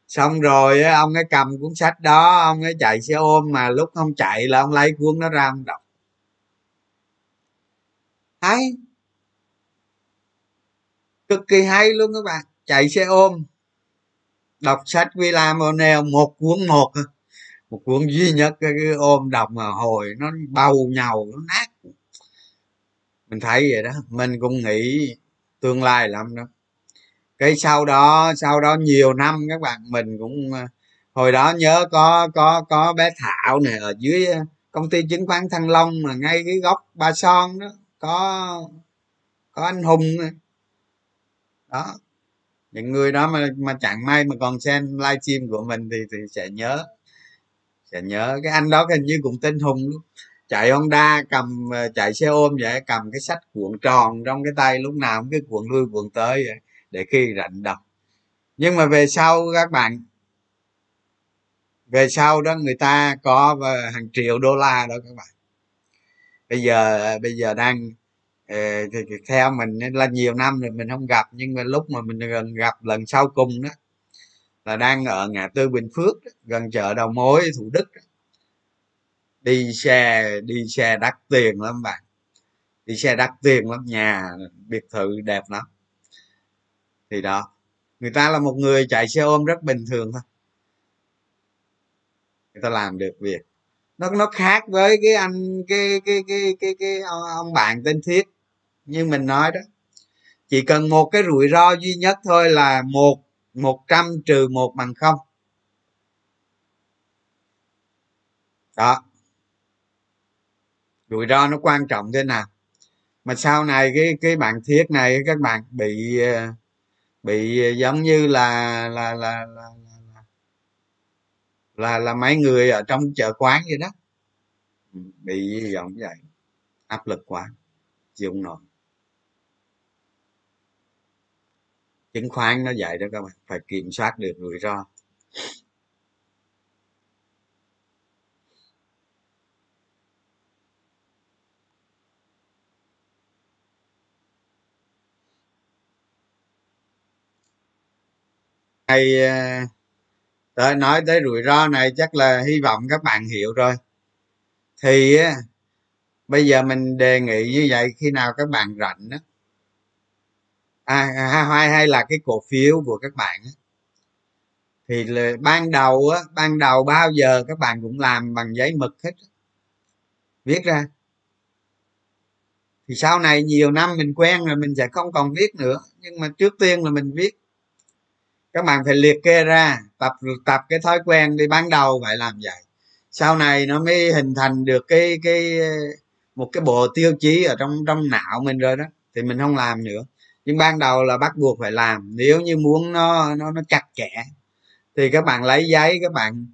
Xong rồi ông ấy cầm cuốn sách đó, ông ấy chạy xe ôm mà lúc không chạy là ông lấy cuốn nó ra ông đọc. Thấy? Cực kỳ hay luôn các bạn. Chạy xe ôm đọc sách William O'Neill một cuốn một một cuốn duy nhất cái, cái ôm đọc mà hồi nó bầu nhầu nó nát. Mình thấy vậy đó mình cũng nghĩ tương lai lắm đó. Cái sau đó sau đó nhiều năm các bạn mình cũng ờ, hồi đó nhớ có có có bé thảo này ở dưới ờ, công ty chứng khoán thăng long mà ngay cái góc ba son đó có có anh hùng này đó. Những người đó mà mà chẳng may mà còn xem livestream của mình thì thì sẽ nhớ sẽ nhớ. Cái anh đó hình như cũng tên hùng luôn. Chạy honda, cầm ờ, chạy xe ôm vậy, cầm cái sách cuộn tròn trong cái tay lúc nào cũng cái cuộn lui cuộn tới vậy, để khi rảnh đọc. Nhưng mà về sau các bạn, về sau đó người ta có ờ, hàng triệu đô la đó các bạn. Bây giờ ờ, bây giờ đang Ờ, theo mình là nhiều năm rồi mình không gặp, nhưng mà lúc mà mình gần gặp lần sau cùng đó, là đang ở ngã tư bình phước gần chợ đầu mối, thủ đức đi xe đi xe đắt tiền lắm bạn. Đi xe đắt tiền lắm, nhà biệt thự đẹp lắm. Thì đó, người ta là một người chạy xe ôm rất bình thường thôi. Người ta làm được việc. Nó nó khác với cái anh, cái cái cái cái cái ông bạn tên thiết như mình nói đó chỉ cần một cái rủi ro duy nhất thôi là một một trăm trừ một bằng không. Đó. Rủi ro nó quan trọng thế nào? Mà sau này cái cái bạn thiết này các bạn bị ờ, bị ờ, giống như là là là là là, là, là mấy người ở trong chợ quán vậy đó. Bị giống vậy. Áp lực quá. Chịu nổi. Chứng khoán nó vậy đó các bạn, phải kiểm soát được rủi ro. Hay ờ, nói tới rủi ro này chắc là hy vọng các bạn hiểu rồi. Thì bây giờ mình đề nghị như vậy khi nào các bạn rảnh đó à, à hay hay là cái cổ phiếu của các bạn thì là ban đầu á ban đầu bao giờ các bạn cũng làm bằng giấy mực hết viết ra. Thì sau này nhiều năm mình quen rồi mình sẽ không còn viết nữa nhưng mà trước tiên là mình viết. Các bạn phải liệt kê ra tập tập cái thói quen đi ban đầu phải làm vậy. Sau này nó mới hình thành được cái cái một cái bộ tiêu chí ở trong trong não mình rồi đó thì mình không làm nữa nhưng ban đầu là bắt buộc phải làm, nếu như muốn nó nó nó chặt chẽ thì các bạn lấy giấy, các bạn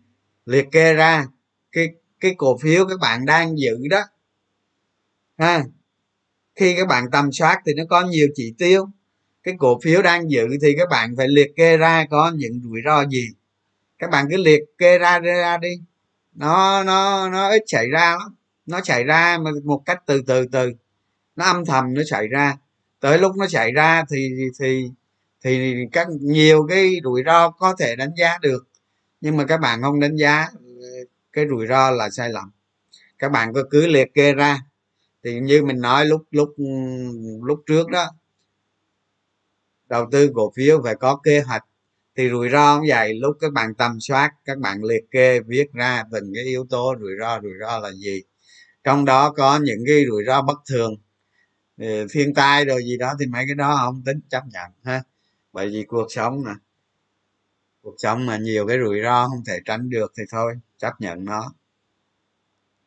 liệt kê ra cái cái cổ phiếu các bạn đang giữ đó. Ha. Khi các bạn tầm soát thì nó có nhiều chỉ tiêu. Cái cổ phiếu đang giữ thì các bạn phải liệt kê ra có những rủi ro gì. Các bạn cứ liệt kê ra ra đi. Nó nó nó ít xảy ra lắm. Nó xảy ra một cách từ từ từ. Nó âm thầm nó xảy ra tới lúc nó xảy ra thì thì thì các nhiều cái rủi ro có thể đánh giá được. Nhưng mà các bạn không đánh giá, cái rủi ro là sai lầm. Các bạn cứ cứ liệt kê ra. Thì như mình nói lúc lúc lúc trước đó, đầu tư cổ phiếu phải có kế hoạch. Thì rủi ro cũng vậy, lúc các bạn tầm soát, các bạn liệt kê, viết ra từng cái yếu tố rủi ro rủi ro là gì. Trong đó có những cái rủi ro bất thường. Ờ, thiên tai rồi gì đó thì mấy cái đó không tính chấp nhận ha. Bởi vì cuộc sống mà cuộc sống mà nhiều cái rủi ro không thể tránh được thì thôi, chấp nhận nó.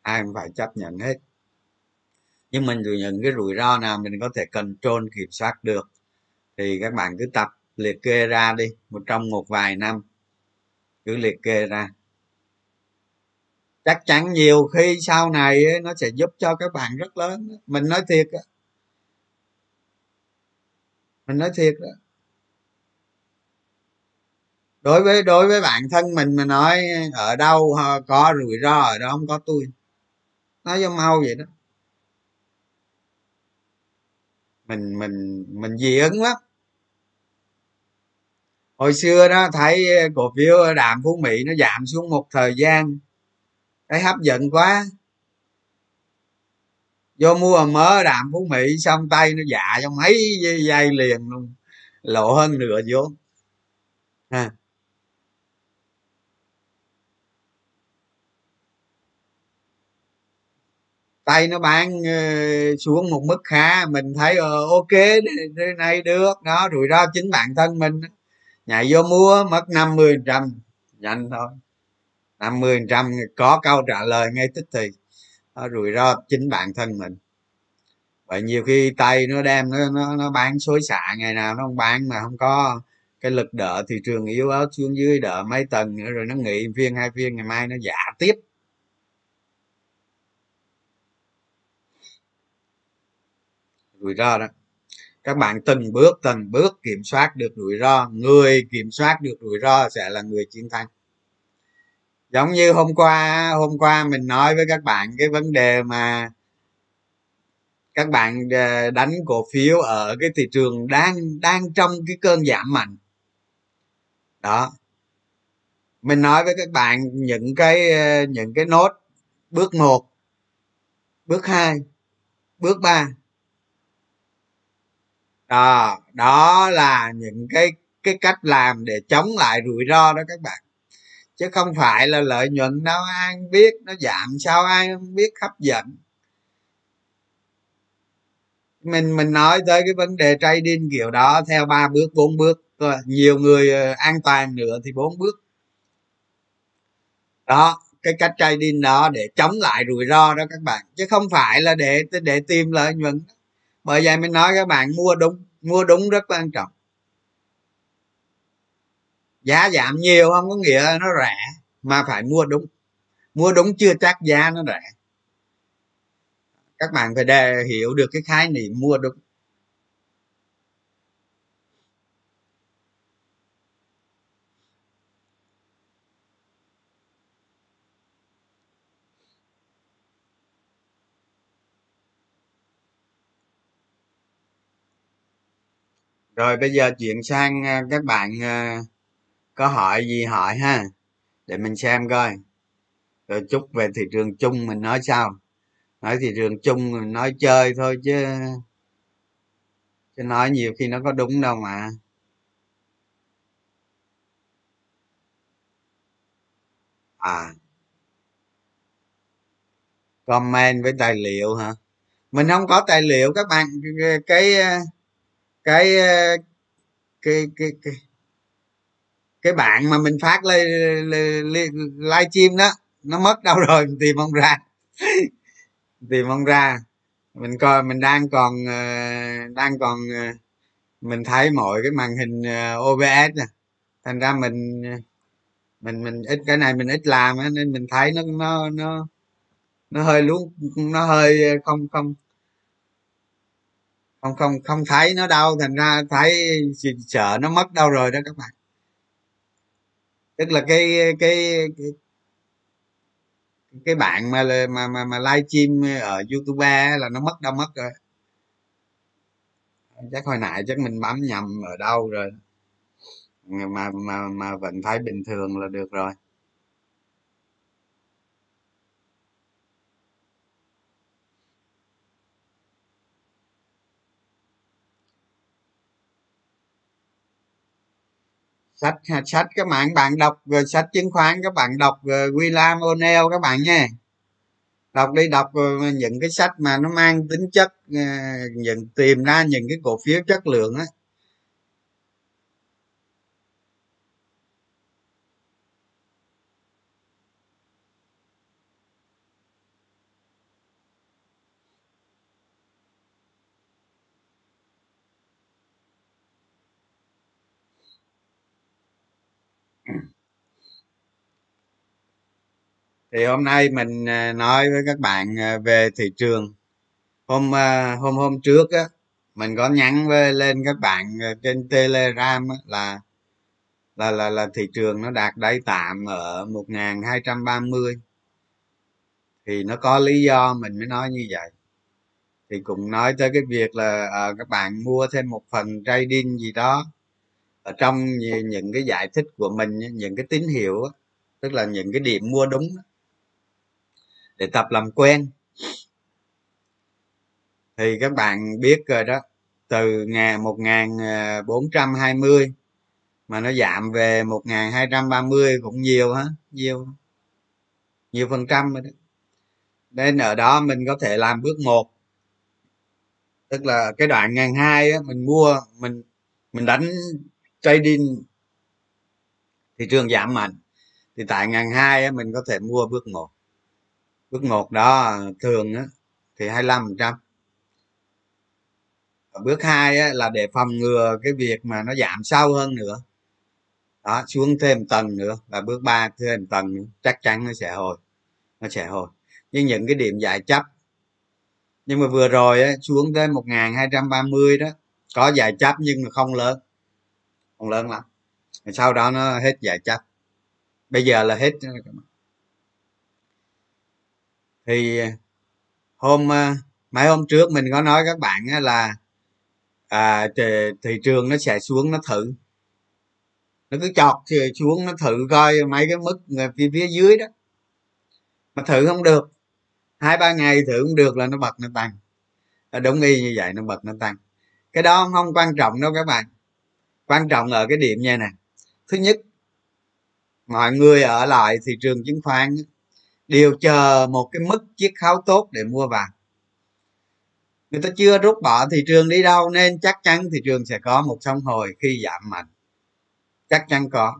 Ai cũng phải chấp nhận hết. Nhưng mình những cái rủi ro nào mình có thể control, kiểm soát được, thì các bạn cứ tập liệt kê ra đi, một trong một vài năm. Cứ liệt kê ra. Chắc chắn nhiều khi sau này nó sẽ giúp cho các bạn rất lớn mình nói thiệt mình nói thiệt đó. Đối với đối với bản thân mình mà nói ờ, ở đâu có rủi ro ở đó không có tôi. Nói cho mau vậy đó. Mình mình mình dị ứng lắm. Hồi xưa đó, thấy ờ, cổ phiếu đạm phú mỹ nó giảm xuống một thời gian. Cái hấp dẫn quá vô mua mớ đạm phú mỹ xong tay nó dạ trong mấy giây liền luôn. Lộ hơn nửa vốn à. tay nó bán ờ, xuống một mức khá mình thấy ờ, ok đây này được. Đó rủi ro chính bản thân mình nhảy vô mua mất năm mươi trăm. Nhanh thôi. Năm mươi trăm có câu trả lời ngay tức thì rủi ro chính bản thân mình. Vậy nhiều khi tay nó đem nó nó, nó bán xối xả ngày nào nó không bán mà không có cái lực đỡ thị trường yếu ớt xuống dưới đỡ mấy tầng nữa rồi nó nghỉ phiên hai phiên ngày mai nó giả tiếp. Rủi ro đó. Các bạn từng bước từng bước kiểm soát được rủi ro. Người kiểm soát được rủi ro sẽ là người chiến thắng giống như hôm qua hôm qua mình nói với các bạn cái vấn đề mà các bạn ờ, đánh cổ phiếu ở cái thị trường đang đang trong cái cơn giảm mạnh. Đó. Mình nói với các bạn những cái ờ, những cái nốt. Bước một, bước hai, bước ba. Đó đó là những cái cái cách làm để chống lại rủi ro đó các bạn chứ không phải là lợi nhuận đâu ai biết, nó giảm sao ai không biết hấp dẫn. Mình mình nói tới cái vấn đề trading kiểu đó theo ba bước, bốn bước nhiều người ờ, an toàn nữa thì bốn bước. Đó, cái cách trading đó để chống lại rủi ro đó các bạn. Chứ không phải là để để tìm lợi nhuận. Bởi vậy mình nói các bạn, mua đúng mua đúng rất quan trọng giá giảm nhiều không có nghĩa nó rẻ, mà phải mua đúng. Mua đúng chưa chắc giá nó rẻ. Các bạn phải đề hiểu được cái khái niệm mua đúng. Rồi bây giờ chuyển sang à, các bạn à, có hỏi gì hỏi ha để mình xem coi. Rồi chút về thị trường chung mình nói sao nói thị trường chung mình nói chơi thôi chứ chứ nói nhiều khi nó có đúng đâu mà. À. Comment với tài liệu hả? Mình không có tài liệu các bạn cái cái cái cái cái, cái cái bạn mà mình phát lên live stream đó, nó mất đâu rồi, mình tìm không ra. [LAUGHS] Tìm không ra. Mình coi, mình đang còn ờ, đang còn ờ, mình thấy mọi cái màn hình ờ, OBS nè. Thành ra mình mình mình ít cái này mình ít làm nên mình thấy nó nó nó nó hơi luống, nó hơi không không không không không thấy nó đâu. Thành ra thấy sợ nó mất đâu rồi đó các bạn tức là cái cái cái, cái bạn mà mà mà, mà live stream ở youtube là nó mất đâu mất rồi. Chắc hồi nãy chắc mình bấm nhầm ở đâu rồi. Mà mà mà vẫn thấy bình thường là được rồi. Sách sách các bạn bạn đọc sách chứng khoán các bạn đọc William O'Neill các bạn nha đọc đi, đọc những cái sách mà nó mang tính chất à, những, tìm ra những cái cổ phiếu chất lượng á. Thì hôm nay mình à, nói với các bạn à, về thị trường. Hôm à, hôm hôm trước á mình có nhắn với lên các bạn trên telegram á, là là là là thị trường nó đạt đáy tạm ở 1230 thì nó có lý do mình mới nói như vậy. Thì cũng nói tới cái việc là à, các bạn mua thêm một phần trading gì đó. Ở trong những cái giải thích của mình những cái tín hiệu tức là những cái điểm mua đúng để tập làm quen. Thì các bạn biết rồi đó, từ ngày một bốn trăm hai mươi mà nó giảm về một hai trăm ba mươi cũng nhiều hả nhiều nhiều phần trăm rồi đó. Nên ở đó mình có thể làm bước một. Tức là cái đoạn ngàn hai mình mua, mình mình đánh trading thị trường giảm mạnh. Thì tại ngàn hai mình có thể mua bước một bước một đó thường á, thì 25 phần trăm. Bước hai á, là để phòng ngừa cái việc mà nó giảm sâu hơn nữa. Đó xuống thêm tầng nữa. Và bước ba thêm tầng nữa. Chắc chắn nó sẽ hồi. Nó sẽ hồi. Nhưng những cái điểm giải chấp. Nhưng mà vừa rồi á, xuống tới 1230 đó có giải chấp nhưng mà không lớn. Không lớn lắm. Sau đó nó hết giải chấp. Bây giờ là hết thì hôm ờ, mấy hôm trước mình có nói các bạn là à, thị trường nó sẽ xuống nó thử. Nó cứ chọt xuống nó thử coi mấy cái mức phía phía dưới đó. Mà thử không được. Hai ba ngày thử không được là nó bật nó tăng. À, đúng y như vậy nó bật nó tăng. Cái đó không quan trọng đâu các bạn. Quan trọng ở cái điểm như này thứ nhất mọi người ở lại thị trường chứng khoán đều chờ một cái mức chiết khấu tốt để mua vàng. người ta chưa rút bỏ thị trường đi đâu nên chắc chắn thị trường sẽ có một sóng hồi khi giảm mạnh. Chắc chắn có.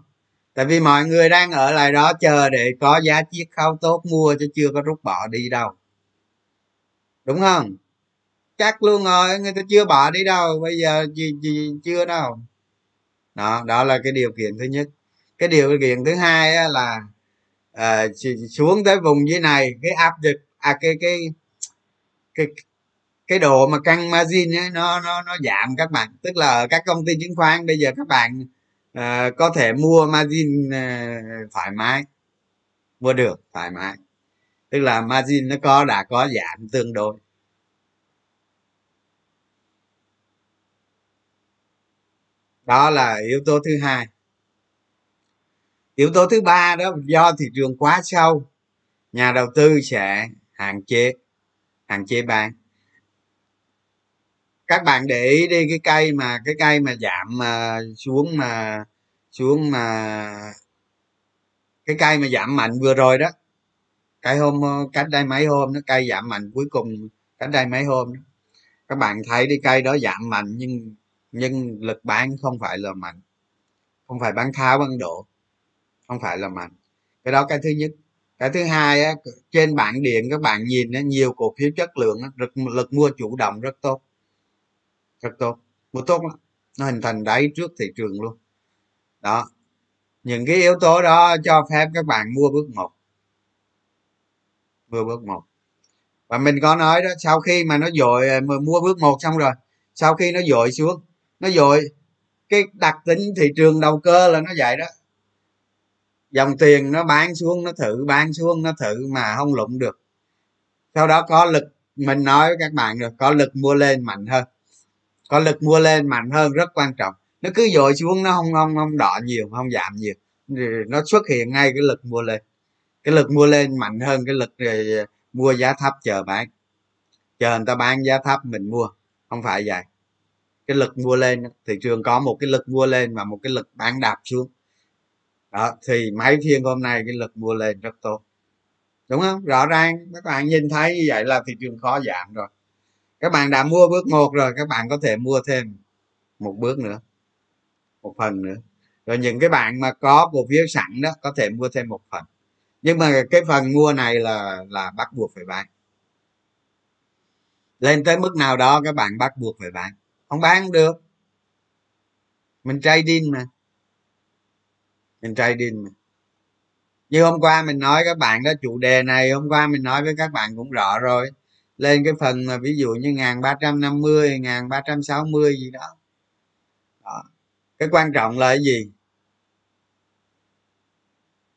Tại vì mọi người đang ở lại đó chờ để có giá chiết khấu tốt mua chứ chưa có rút bỏ đi đâu. Đúng không? Chắc luôn rồi người ta chưa bỏ đi đâu bây giờ gì, gì, chưa đâu. Đó đó là cái điều kiện thứ nhất. Cái điều kiện thứ hai là à, xuống tới vùng dưới này cái áp lực à cái cái cái cái độ mà căng margin ấy, nó nó nó giảm các bạn. Tức là ở các công ty chứng khoán bây giờ các bạn à, có thể mua margin à, thoải mái. Mua được thoải mái. Tức là margin nó có đã có giảm tương đối. Đó là yếu tố thứ hai yếu tố thứ ba đó, do thị trường quá sâu, nhà đầu tư sẽ hạn chế hạn chế bán các bạn để ý đi, cái cây mà, cái cây mà giảm mà xuống mà xuống mà, cái cây mà giảm mạnh vừa rồi đó, cái hôm ờ, cách đây mấy hôm nó cây giảm mạnh cuối cùng, cách đây mấy hôm đó. các bạn thấy đi, cây đó giảm mạnh nhưng nhưng lực bán không phải là mạnh, không phải bán tháo bán độ không phải là mạnh. Cái đó cái thứ nhất. Cái thứ hai á, trên bảng điện các bạn nhìn á, nhiều cổ phiếu chất lượng á, lực, lực mua chủ động rất tốt. Rất tốt. Mua tốt lắm. Nó hình thành đáy trước thị trường luôn. Đó. Những cái yếu tố đó cho phép các bạn mua bước một. Mua bước một. Và mình có nói đó sau khi mà nó dội à, mua bước một xong rồi sau khi nó dội xuống nó dội cái đặc tính thị trường đầu cơ là nó vậy đó dòng tiền nó bán xuống, nó thử, bán xuống, nó thử mà không lụng được. Sau đó có lực, mình nói với các bạn được có lực mua lên mạnh hơn. Có lực mua lên mạnh hơn rất quan trọng. Nó cứ dội xuống, nó không không không đỏ nhiều, không giảm nhiều. Nó xuất hiện ngay cái lực mua lên. Cái lực mua lên mạnh hơn cái lực ờ, mua giá thấp chờ bán. Chờ người ta bán giá thấp mình mua, không phải vậy. Cái lực mua lên, thị trường có một cái lực mua lên và một cái lực bán đạp xuống đó, thì mấy phiên hôm nay cái lực mua lên rất tốt. Đúng không? Rõ ràng, các bạn nhìn thấy như vậy là thị trường khó giảm rồi. Các bạn đã mua bước một rồi, các bạn có thể mua thêm một bước nữa, một phần nữa. Rồi những cái bạn mà có cổ phiếu sẵn đó, có thể mua thêm một phần. Nhưng mà cái phần mua này là là bắt buộc phải bán. Lên tới mức nào đó, các bạn bắt buộc phải bán. Không bán được. Mình trading mà mình trading mà. Như hôm qua mình nói các bạn đó chủ đề này hôm qua mình nói với các bạn cũng rõ rồi. Lên cái phần mà ví dụ như ngàn ba trăm năm mươi ngàn ba trăm sáu mươi gì đó. đó. Cái quan trọng là cái gì?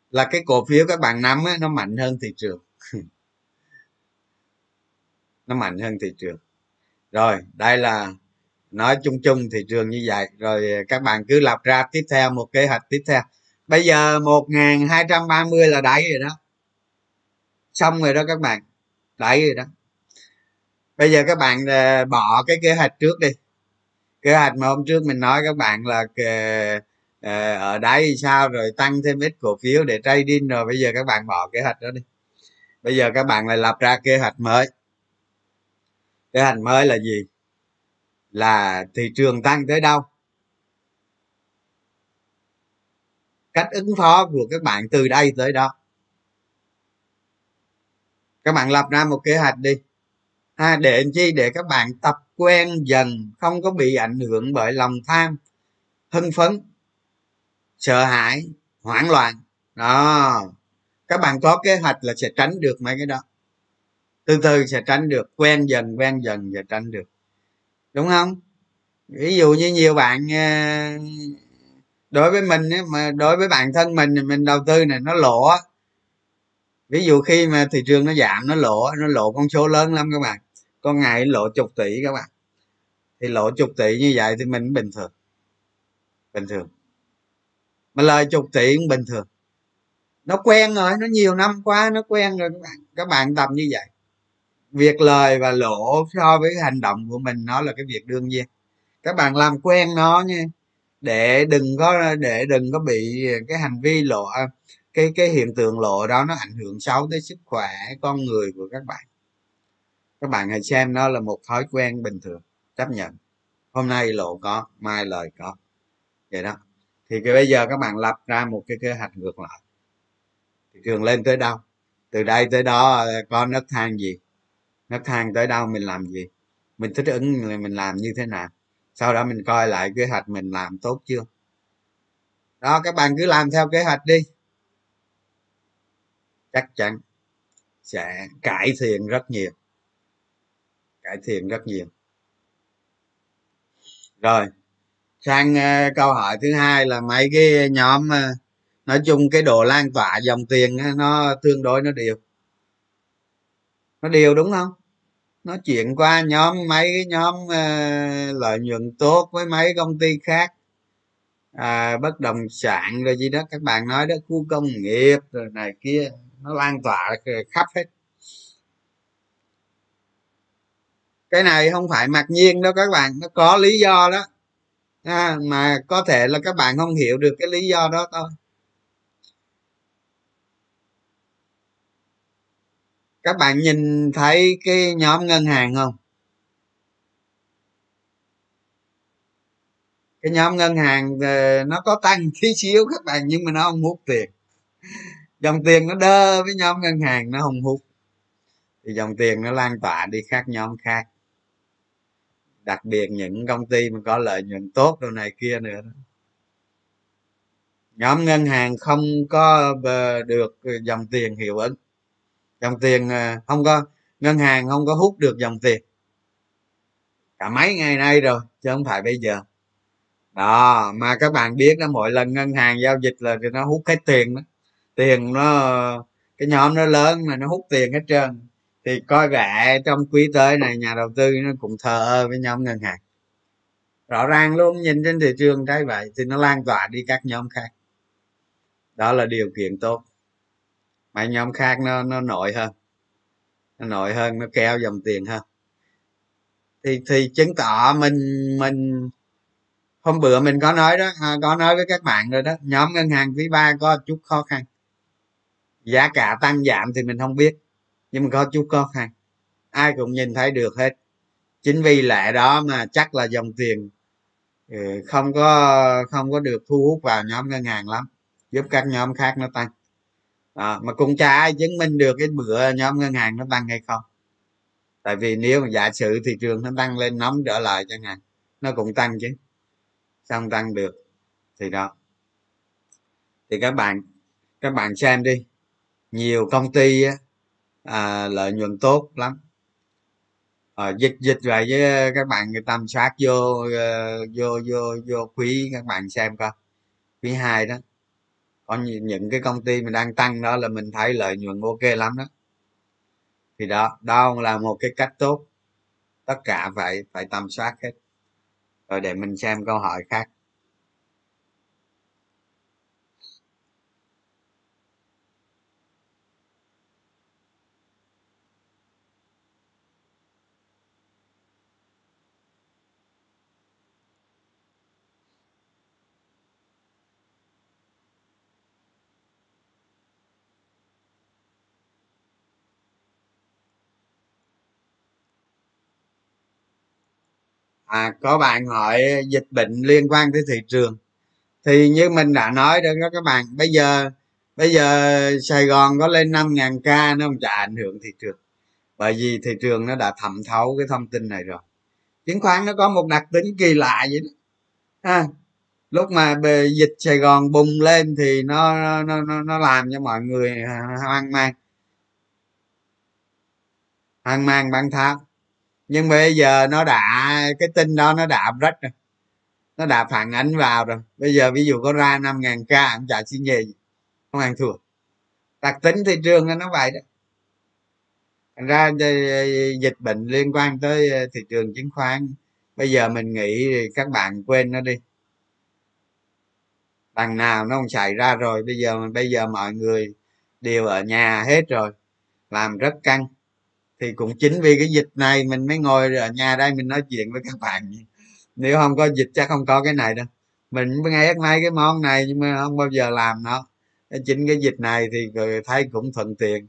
Là cái cổ phiếu các bạn nắm ấy, nó mạnh hơn thị trường. [LAUGHS] Nó mạnh hơn thị trường. Rồi đây là nói chung chung thị trường như vậy. Rồi các bạn cứ lập ra tiếp theo một kế hoạch tiếp theo bây giờ một hai trăm ba mươi là đẩy rồi đó. Xong rồi đó các bạn. Đẩy rồi đó. Bây giờ các bạn ờ, bỏ cái kế hoạch trước đi. Kế hoạch mà hôm trước mình nói các bạn là ờ, ở đáy thì sao rồi tăng thêm ít cổ phiếu để trading rồi. Bây giờ các bạn bỏ kế hoạch đó đi. Bây giờ các bạn lại lập ra kế hoạch mới. Kế hoạch mới là gì? Là thị trường tăng tới đâu? Cách ứng phó của các bạn từ đây tới đó. Các bạn lập ra một kế hoạch đi. À, để chi? Để các bạn tập quen dần không có bị ảnh hưởng bởi lòng tham hưng phấn sợ hãi hoảng loạn. Đó. Các bạn có kế hoạch là sẽ tránh được mấy cái đó. Từ từ sẽ tránh được quen dần quen dần và tránh được. Đúng không? Ví dụ như nhiều bạn ờ, đối với mình mà đối với bản thân mình thì mình đầu tư này nó lỗ ví dụ khi mà thị trường nó giảm, nó lỗ nó lỗ con số lớn lắm các bạn. Con ngày lộ chục tỷ các bạn. Thì lộ chục tỷ như vậy thì mình bình thường. Bình thường. Mà lời chục tỷ cũng bình thường. Nó quen rồi, nó nhiều năm qua nó quen rồi các bạn. Các bạn tập như vậy. Việc lời và lỗ so với hành động của mình nó là cái việc đương nhiên. Các bạn làm quen nó nha để đừng có, để đừng có bị cái hành vi lộ à, cái cái hiện tượng lộ đó nó ảnh hưởng xấu tới sức khỏe con người của các bạn. Các bạn hãy xem nó là một thói quen bình thường, chấp nhận. Hôm nay lộ có, mai lời có. Vậy đó. Thì cái bây giờ các bạn lập ra một cái kế hoạch ngược lại. Thị trường lên tới đâu? Từ đây tới đó à, có nấc thang gì? Nấc thang tới đâu mình làm gì? Mình thích ứng, mình làm như thế nào? Sau đó mình coi lại kế hoạch mình làm tốt chưa? Đó các bạn cứ làm theo kế hoạch đi. Chắc chắn sẽ cải thiện rất nhiều. Cải thiện rất nhiều. Rồi sang uh, câu hỏi thứ hai là mấy cái nhóm uh, nói chung cái độ lan tỏa dòng tiền nó tương đối nó đều. Nó đều đúng không? Nó chuyển qua nhóm mấy cái nhóm uh, lợi nhuận tốt với mấy công ty khác. À, bất động sản rồi gì đó các bạn nói đó khu công nghiệp rồi này kia nó lan tỏa khắp hết. Cái này không phải mặc nhiên đâu các bạn nó có lý do đó. À, mà có thể là các bạn không hiểu được cái lý do đó thôi. Các bạn nhìn thấy cái nhóm ngân hàng không? Cái nhóm ngân hàng ờ, nó có tăng [LAUGHS] tí xíu các bạn, nhưng mà nó không hút tiền. Dòng tiền nó đơ với nhóm ngân hàng, nó không hút. Thì dòng tiền nó lan tỏa đi khác nhóm khác. Đặc biệt những công ty mà có lợi nhuận tốt đồ này kia nữa đó. nhóm ngân hàng không có ờ, được ờ, dòng tiền hiệu ứng dòng tiền à, không có, ngân hàng không có hút được dòng tiền. Cả mấy ngày nay rồi, chứ không phải bây giờ. Đó, mà các bạn biết đó, mỗi lần ngân hàng giao dịch là nó hút hết tiền đó. Tiền nó, cái nhóm nó lớn mà nó hút tiền hết trơn. Thì coi vẻ trong quý tới này, nhà đầu tư nó cũng thờ ơ với nhóm ngân hàng. Rõ ràng luôn, nhìn trên thị trường cái vậy thì nó lan tỏa đi các nhóm khác. Đó là điều kiện tốt mấy nhóm khác nó nó nổi hơn. Nó nổi hơn nó kéo dòng tiền hơn. Thì thì chứng tỏ mình mình hôm bữa mình có nói đó à, có nói với các bạn rồi đó nhóm ngân hàng quý ba có chút khó khăn. Giá cả tăng giảm thì mình không biết nhưng mà có chút khó khăn. Ai cũng nhìn thấy được hết. Chính vì lẽ đó mà chắc là dòng tiền ừ, không có không có được thu hút vào nhóm ngân hàng lắm. Giúp các nhóm khác nó tăng à, mà cũng chả ai chứng minh được cái bữa nhóm ngân hàng nó tăng hay không. Tại vì nếu mà giả sử thị trường nó tăng lên nóng trở lại chẳng hạn nó cũng tăng chứ. Xong tăng được? Thì đó. Thì các bạn các bạn xem đi. Nhiều công ty á, à, lợi nhuận tốt lắm. À, dịch dịch vậy với các bạn tầm soát vô ờ, vô vô vô quý các bạn xem coi. Quý hai đó có những cái công ty mình đang tăng đó là mình thấy lợi nhuận ok lắm đó. Thì đó đó là một cái cách tốt. Tất cả phải phải tầm soát hết. Rồi để mình xem câu hỏi khác. À có bạn hỏi dịch bệnh liên quan tới thị trường. Thì như mình đã nói đó các bạn bây giờ bây giờ sài gòn có lên năm ngàn ca nó không chả ảnh hưởng thị trường. Bởi vì thị trường nó đã thẩm thấu cái thông tin này rồi. Chứng khoán nó có một đặc tính kỳ lạ vậy đó. À, lúc mà bề dịch sài gòn bùng lên thì nó nó nó, nó làm cho mọi người hoang mang. Hoang mang bán tháo nhưng bây giờ nó đã, cái tin đó nó đã rất rồi. Nó đã phản ánh vào rồi. Bây giờ ví dụ có ra năm ngàn ca cũng chả xin gì không ăn thua. Đặc tính thị trường nó vậy đó. Thành ra ờ, dịch bệnh liên quan tới ờ, thị trường chứng khoán. Bây giờ mình nghĩ các bạn quên nó đi. Đằng nào nó không xảy ra rồi. Bây giờ bây giờ mọi người đều ở nhà hết rồi. Làm rất căng thì cũng chính vì cái dịch này mình mới ngồi ở nhà đây mình nói chuyện với các bạn. Nếu không có dịch chắc không có cái này đâu. Mình nghe mấy cái món này nhưng mà không bao giờ làm nó. Chính cái dịch này thì thấy cũng thuận tiện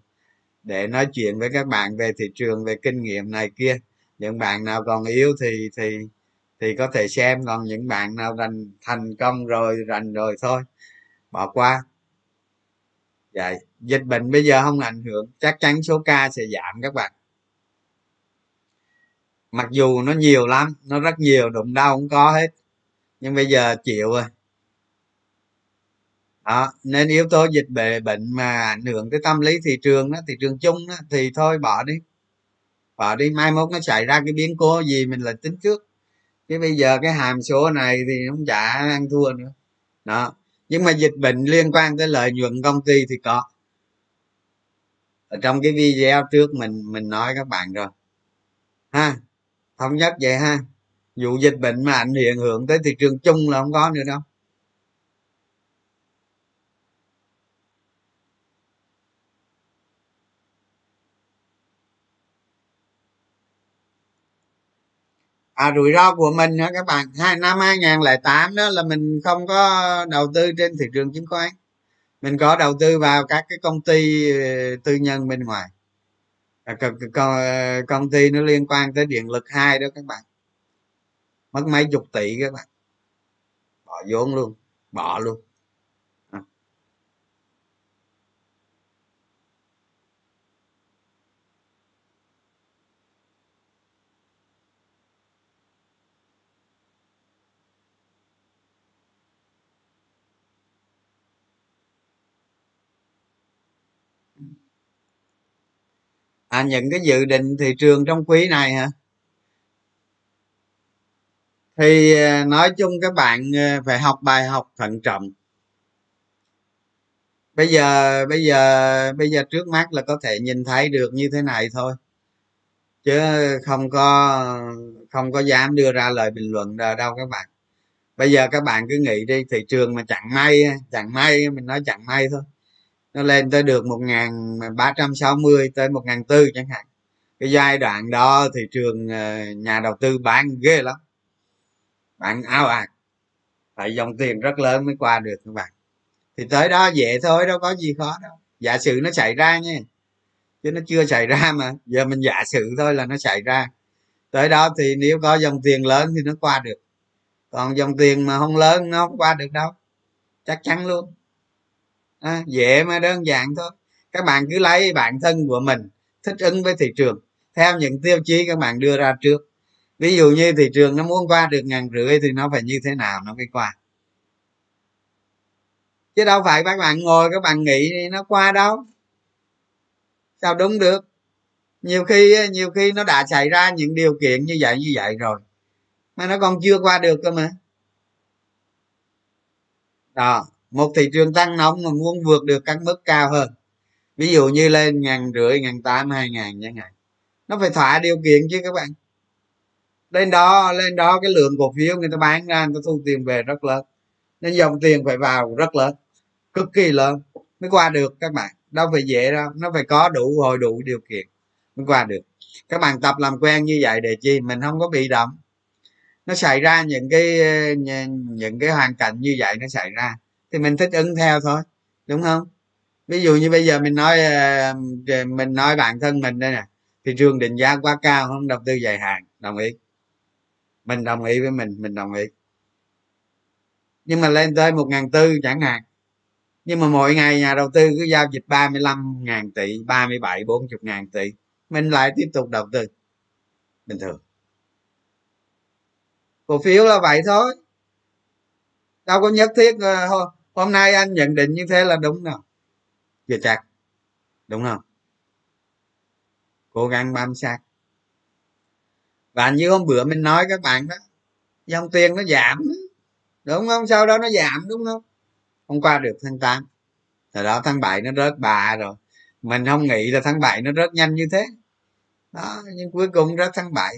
để nói chuyện với các bạn về thị trường, về kinh nghiệm này kia. Những bạn nào còn yếu thì thì thì có thể xem, còn những bạn nào thành thành công rồi, rành rồi thôi. Bỏ qua. Vậy dịch bệnh bây giờ không ảnh hưởng, chắc chắn số ca sẽ giảm các bạn mặc dù nó nhiều lắm nó rất nhiều đụng đau cũng có hết. Nhưng bây giờ chịu rồi. Đó nên yếu tố dịch bệ bệnh mà ảnh hưởng tới tâm lý thị trường đó thị trường chung đó, thì thôi bỏ đi. Bỏ đi mai mốt nó xảy ra cái biến cố gì mình lại tính trước. Chứ bây giờ cái hàm số này thì không chả ăn thua nữa. Đó nhưng mà dịch bệnh liên quan tới lợi nhuận công ty thì có. Ở trong cái video trước mình mình nói các bạn rồi. Ha? Không nhất vậy ha. Vụ dịch bệnh mà ảnh hiện hưởng tới thị trường chung là không có nữa đâu. À rủi ro của mình hả các bạn? Hai, năm 2008 đó là mình không có đầu tư trên thị trường chứng khoán. Mình có đầu tư vào các cái công ty ờ, tư nhân bên ngoài. À, công ty nó liên quan tới điện lực hai đó các bạn. Mất mấy chục tỷ các bạn. Bỏ vốn luôn, bỏ luôn. À những cái dự định thị trường trong quý này hả? Thì à, nói chung các bạn à, phải học bài học thận trọng. Bây giờ bây giờ bây giờ trước mắt là có thể nhìn thấy được như thế này thôi. Chứ không có không có dám đưa ra lời bình luận đâu các bạn. Bây giờ các bạn cứ nghĩ đi, thị trường mà chẳng may chẳng may, mình nói chẳng may thôi nó lên tới được một nghìn ba trăm sáu mươi tới một nghìn tư chẳng hạn. Cái giai đoạn đó thị trường ờ, nhà đầu tư bán ghê lắm. Bạn ao ạt phải dòng tiền rất lớn mới qua được các bạn. Thì tới đó dễ thôi, đâu có gì khó đâu. Giả sử nó xảy ra nha. Chứ nó chưa xảy ra mà. Giờ mình giả sử thôi là nó xảy ra. Tới đó thì nếu có dòng tiền lớn thì nó qua được. Còn dòng tiền mà không lớn, nó không qua được đâu. Chắc chắn luôn à, dễ mà đơn giản thôi. Các bạn cứ lấy bản thân của mình thích ứng với thị trường theo những tiêu chí các bạn đưa ra trước. Ví dụ như thị trường nó muốn qua được ngàn rưỡi thì nó phải như thế nào nó mới qua? Chứ đâu phải các bạn ngồi các bạn nghĩ nó qua đâu. Sao đúng được? Nhiều khi nhiều khi nó đã xảy ra những điều kiện như vậy như vậy rồi mà nó còn chưa qua được cơ mà. Đó một thị trường tăng nóng mà muốn vượt được các mức cao hơn. Ví dụ như lên ngàn rưỡi, ngàn tám, hai ngàn chẳng hạn. Nó phải thỏa điều kiện chứ các bạn. Lên đó lên đó cái lượng cổ phiếu người ta bán ra, người ta thu tiền về rất lớn. Nên dòng tiền phải vào rất lớn, cực kỳ lớn mới qua được các bạn. Đâu phải dễ đâu, nó phải có đủ hồi đủ điều kiện mới qua được. Các bạn tập làm quen như vậy để chi? Mình không có bị động. Nó xảy ra những cái ờ, những cái hoàn cảnh như vậy nó xảy ra thì mình thích ứng theo thôi, đúng không? Ví dụ như bây giờ mình nói ờ, mình nói bản thân mình đây nè thị trường định giá quá cao không đầu tư dài hạn, đồng ý. Mình đồng ý với mình mình đồng ý. Nhưng mà lên tới một ngàn tư chẳng hạn. Nhưng mà mỗi ngày nhà đầu tư cứ giao dịch 35 ngàn tỷ 37 40 ngàn tỷ, mình lại tiếp tục đầu tư. Bình thường. Cổ phiếu là vậy thôi. Đâu có nhất thiết ờ, thôi hôm nay anh nhận định như thế là đúng đâu chưa dạ, chặt. Đúng không? Cố gắng bám sát. Và như hôm bữa mình nói các bạn đó, dòng tiền nó giảm, đúng không? Sau đó nó giảm, đúng không? Không qua được tháng 8 rồi đó tháng 7 nó rớt bà rồi. Mình không nghĩ là tháng 7 nó rớt nhanh như thế. Đó, nhưng cuối cùng rớt tháng 7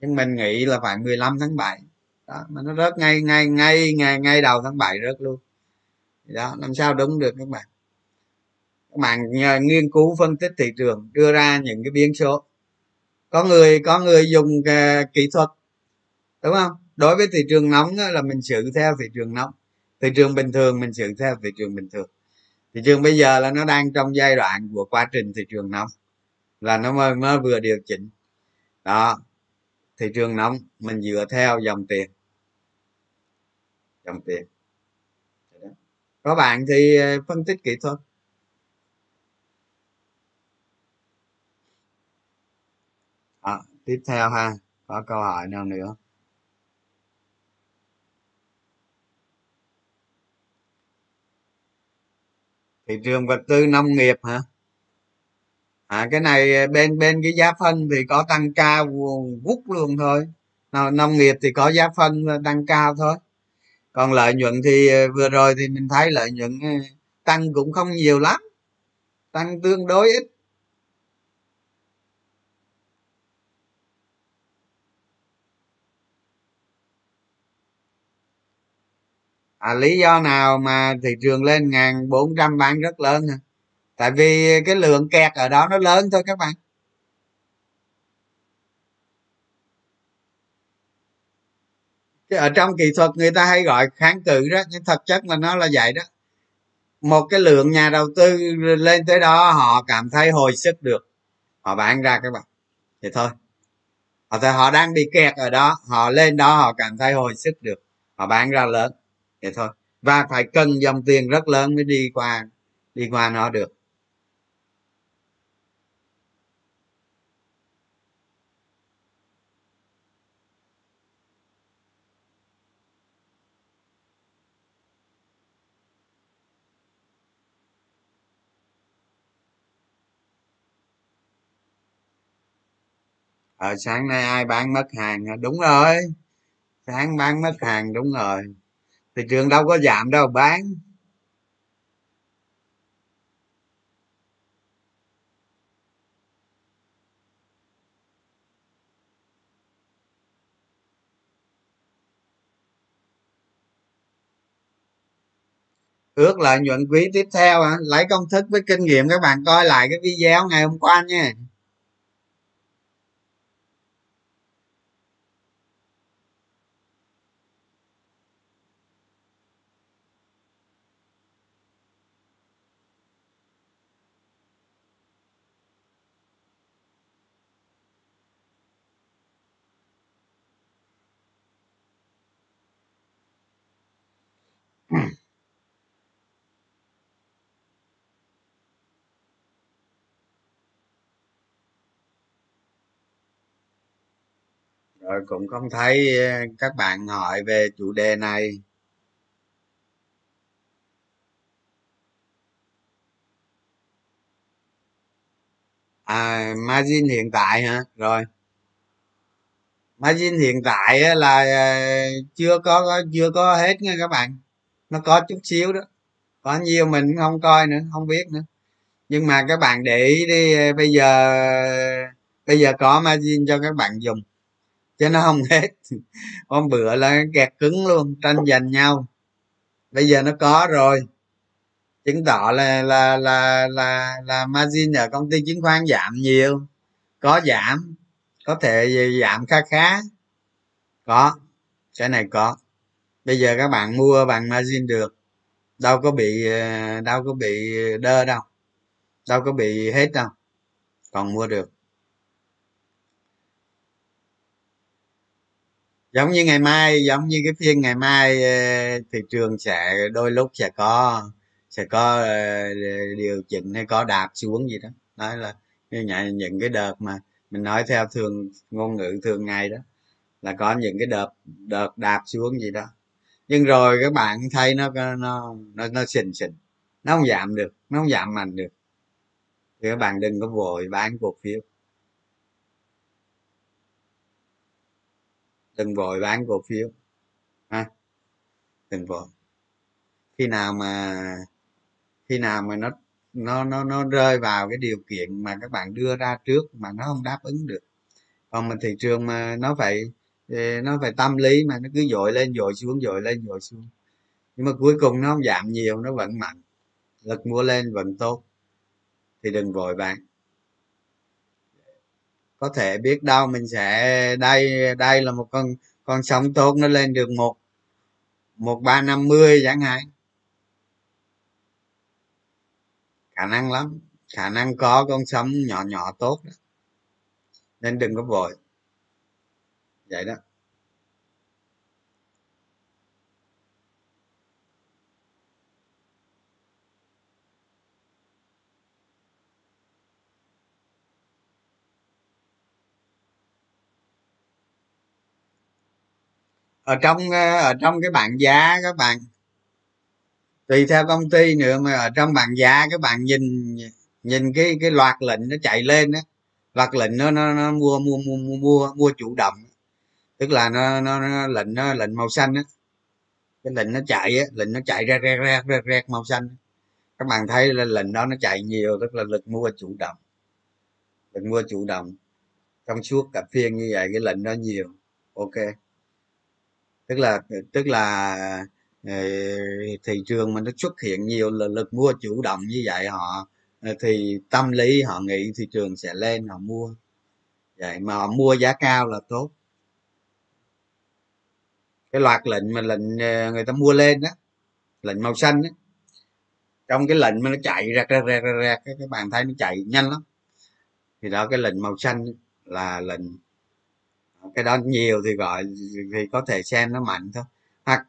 nhưng mình nghĩ là phải 15 tháng 7 đó mà nó rớt ngay ngay ngay ngay ngay đầu tháng 7 rớt luôn. Đó làm sao đúng được các bạn? Các bạn nhờ nghiên cứu phân tích thị trường đưa ra những cái biến số. Có người có người dùng uh, kỹ thuật đúng không? Đối với thị trường nóng là mình xử theo thị trường nóng. Thị trường bình thường mình xử theo thị trường bình thường. Thị trường bây giờ là nó đang trong giai đoạn của quá trình thị trường nóng là nó mới, mới vừa điều chỉnh. Đó thị trường nóng mình dựa theo dòng tiền dòng tiền. Có bạn thì ờ, phân tích kỹ thuật à, tiếp theo ha có câu hỏi nào nữa? Thị trường vật tư nông nghiệp hả? À cái này ờ, bên bên cái giá phân thì có tăng cao vút luôn thôi. Nông nghiệp thì có giá phân ờ, tăng cao thôi còn lợi nhuận thì ờ, vừa rồi thì mình thấy lợi nhuận ờ, tăng cũng không nhiều lắm tăng tương đối ít. À, lý do nào mà thị trường lên ngàn bốn trăm bán rất lớn hả? Tại vì cái lượng kẹt ở đó nó lớn thôi các bạn. Chứ ở trong kỹ thuật người ta hay gọi kháng cự đó, nhưng thật chất là nó là vậy đó. Một cái lượng nhà đầu tư lên tới đó, họ cảm thấy hồi sức được. Họ bán ra các bạn thì thôi. Họ thì họ đang bị kẹt ở đó, họ lên đó, họ cảm thấy hồi sức được. Họ bán ra lớn. Vậy thôi. Và phải cần dòng tiền rất lớn mới đi qua đi qua nó được. Ờ sáng nay ai bán mất hàng đúng rồi. Sáng bán mất hàng, đúng rồi. Thị trường đâu có giảm đâu, bán. Ước lợi nhuận quý tiếp theo à? lấy công thức với kinh nghiệm các bạn coi lại cái video ngày hôm qua nha. Rồi cũng không thấy ờ, các bạn hỏi về chủ đề này. À margin hiện tại hả? Rồi. Margin hiện tại là ờ, chưa có chưa có hết nha các bạn. Nó có chút xíu đó. Có nhiều mình không coi nữa, không biết nữa. Nhưng mà các bạn để ý đi ờ, bây giờ bây giờ có margin cho các bạn dùng chứ nó không hết. Hôm bữa là kẹt cứng luôn, tranh giành nhau. Bây giờ nó có rồi. Chứng tỏ là là là là là margin ở công ty chứng khoán giảm nhiều. Có giảm. Có thể giảm khá khá. Có. Cái này có. Bây giờ các bạn mua bằng margin được. Đâu có bị ờ, đâu có bị đơ đâu. Đâu có bị hết đâu. Còn mua được. Giống như ngày mai, giống như cái phiên ngày mai ờ, thị trường sẽ, đôi lúc sẽ có sẽ có ờ, điều chỉnh hay có đạp xuống gì đó. Nói là những cái đợt mà mình nói theo thường, ngôn ngữ thường ngày đó, là có những cái đợt đợt đạp xuống gì đó. Nhưng rồi các bạn thấy nó nó nó nó xình xình nó không giảm được, nó không giảm mạnh được. Thì các bạn đừng có vội bán cổ phiếu. Đừng vội bán cổ phiếu. Ha? Đừng vội. Khi nào mà, khi nào mà nó nó nó nó rơi vào cái điều kiện mà các bạn đưa ra trước mà nó không đáp ứng được. Còn mà thị trường mà nó phải ờ, nó phải tâm lý mà nó cứ dội lên, dội xuống, dội lên, dội xuống. Nhưng mà cuối cùng nó không giảm nhiều, nó vẫn mạnh. Lực mua lên vẫn tốt. Thì đừng vội bán có thể biết đâu, mình sẽ đây đây là một con con sóng tốt, nó lên được một một ba năm mươi chẳng hạn. Khả năng lắm, khả năng có con sóng nhỏ nhỏ tốt đó. nên đừng có vội. Vậy đó. Ở trong ờ, ở trong cái bảng giá các bạn tùy theo công ty nữa mà ở trong bảng giá các bạn nhìn nhìn cái cái loạt lệnh nó chạy lên á loạt lệnh nó nó, nó mua, mua mua mua mua mua chủ động tức là nó nó, nó lệnh nó lệnh màu xanh á. Cái lệnh nó chạy á lệnh nó chạy ra ra ra ra, ra màu xanh các bạn thấy là lệnh đó nó chạy nhiều tức là lực mua chủ động. Lực mua chủ động trong suốt cả phiên như vậy cái lệnh đó nhiều. Ok tức là tức là ờ, thị trường mà nó xuất hiện nhiều là lực mua chủ động như vậy họ ờ, thì tâm lý họ nghĩ thị trường sẽ lên họ mua. Vậy mà họ mua giá cao là tốt. Cái loạt lệnh mà lệnh ờ, người ta mua lên đó lệnh màu xanh đó trong cái lệnh mà nó chạy ra ra ra ra, ra cái các bạn thấy nó chạy nhanh lắm. Thì đó cái lệnh màu xanh là lệnh cái đó nhiều thì gọi thì có thể xem nó mạnh thôi. Hoặc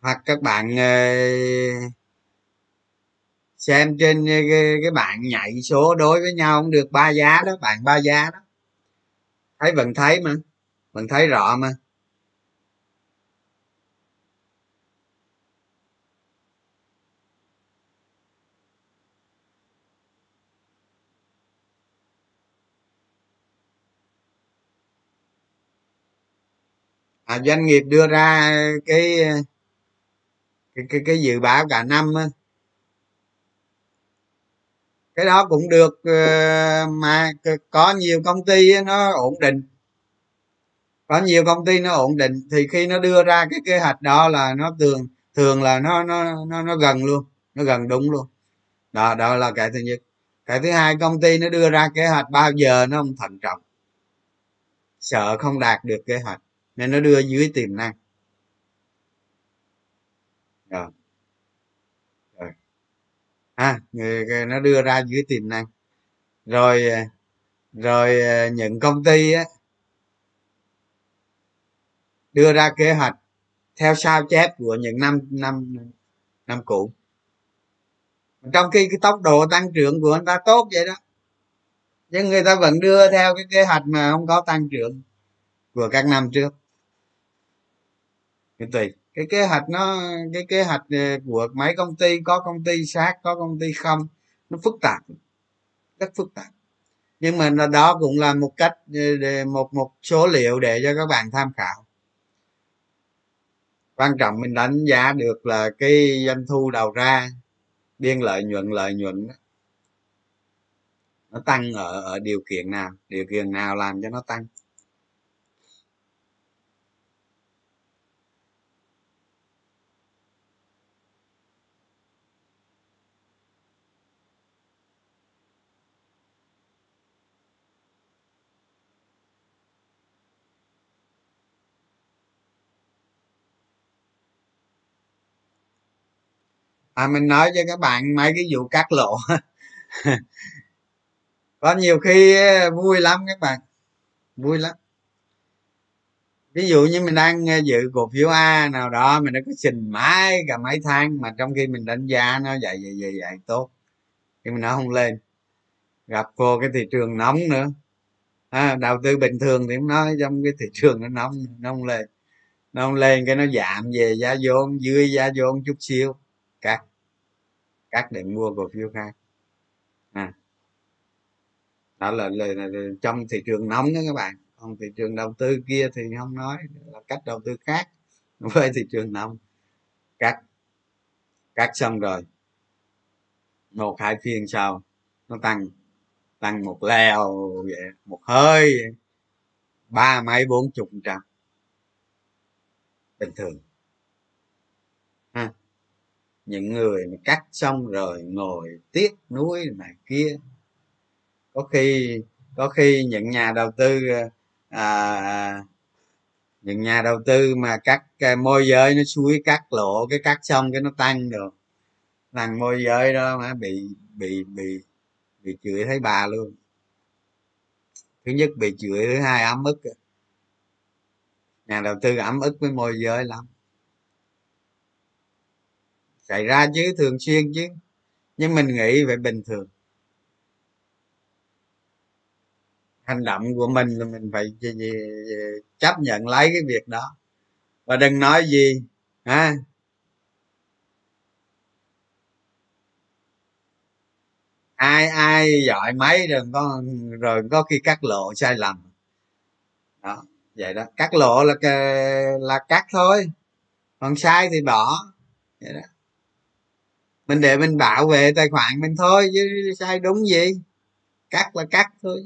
hoặc các bạn ờ, xem trên ờ, cái, cái bạn nhảy số đối với nhau không được ba giá đó bạn ba giá đó. Thấy vẫn thấy mà vẫn thấy rõ mà. À, doanh nghiệp đưa ra cái cái cái, cái dự báo cả năm á. Cái đó cũng được ờ, mà có nhiều công ty nó ổn định. Có nhiều công ty nó ổn định thì khi nó đưa ra cái kế hoạch đó là nó thường thường là nó nó nó nó gần luôn nó gần đúng luôn. Đó đó là cái thứ nhất. Cái thứ hai công ty nó đưa ra kế hoạch bao giờ nó không thận trọng. Sợ không đạt được kế hoạch nên nó đưa dưới tiềm năng. Rồi. Rồi. À nó đưa ra dưới tiềm năng. Rồi à, rồi à, những công ty á. Đưa ra kế hoạch theo sao chép của những năm năm năm cũ. Trong khi cái tốc độ tăng trưởng của anh ta tốt vậy đó. Nhưng người ta vẫn đưa theo cái kế hoạch mà không có tăng trưởng của các năm trước thì tùy. Cái kế hoạch nó cái kế hoạch ờ, của mấy công ty có công ty sát có công ty không nó phức tạp. Rất phức tạp. Nhưng mà đó cũng là một cách ờ, một một số liệu để cho các bạn tham khảo. Quan trọng mình đánh giá được là cái doanh thu đầu ra biên lợi nhuận lợi nhuận đó, nó tăng ở ở điều kiện nào điều kiện nào làm cho nó tăng. À mình nói cho các bạn mấy cái vụ cắt lộ. [LAUGHS] Có nhiều khi vui lắm các bạn. Vui lắm. Ví dụ như mình đang ờ, dự cổ phiếu a nào đó mình đã có trình mãi cả mấy tháng mà trong khi mình đánh giá nó vậy vậy vậy vậy tốt. Nhưng mà nó không lên. Gặp cô cái thị trường nóng nữa. À, đầu tư bình thường thì nói trong cái thị trường nó nóng nó không lên. Nó không lên cái nó giảm về giá vốn dưới giá vốn chút xíu cắt cắt để mua cổ phiếu khác. À. Đó là, là, là, là trong thị trường nóng đó các bạn. Còn thị trường đầu tư kia thì không nói là cách đầu tư khác [LAUGHS] với thị trường nóng. Cắt cắt xong rồi. Một hai phiên sau nó tăng tăng một leo vậy một hơi ba mấy bốn chục trăm. Bình thường những người mà cắt xong rồi ngồi tiếc nuối này kia. Có khi có khi những nhà đầu tư à, những nhà đầu tư mà cắt à, môi giới nó suối cắt lộ cái cắt xong cái nó tăng được thằng môi giới đó mà bị bị bị bị chửi thấy bà luôn. Thứ nhất bị chửi thứ hai ấm ức. Nhà đầu tư ấm ức với môi giới lắm xảy ra chứ, thường xuyên chứ. Nhưng mình nghĩ vậy bình thường. Hành động của mình là mình phải chấp nhận lấy cái việc đó. Và đừng nói gì, ha. Ai ai giỏi mấy rồi có rồi có khi cắt lộ sai lầm. Đó, vậy đó. Cắt lộ là là cắt thôi. Còn sai thì bỏ. Vậy đó mình để mình bảo vệ tài khoản mình thôi, chứ sai đúng gì? Cắt là cắt thôi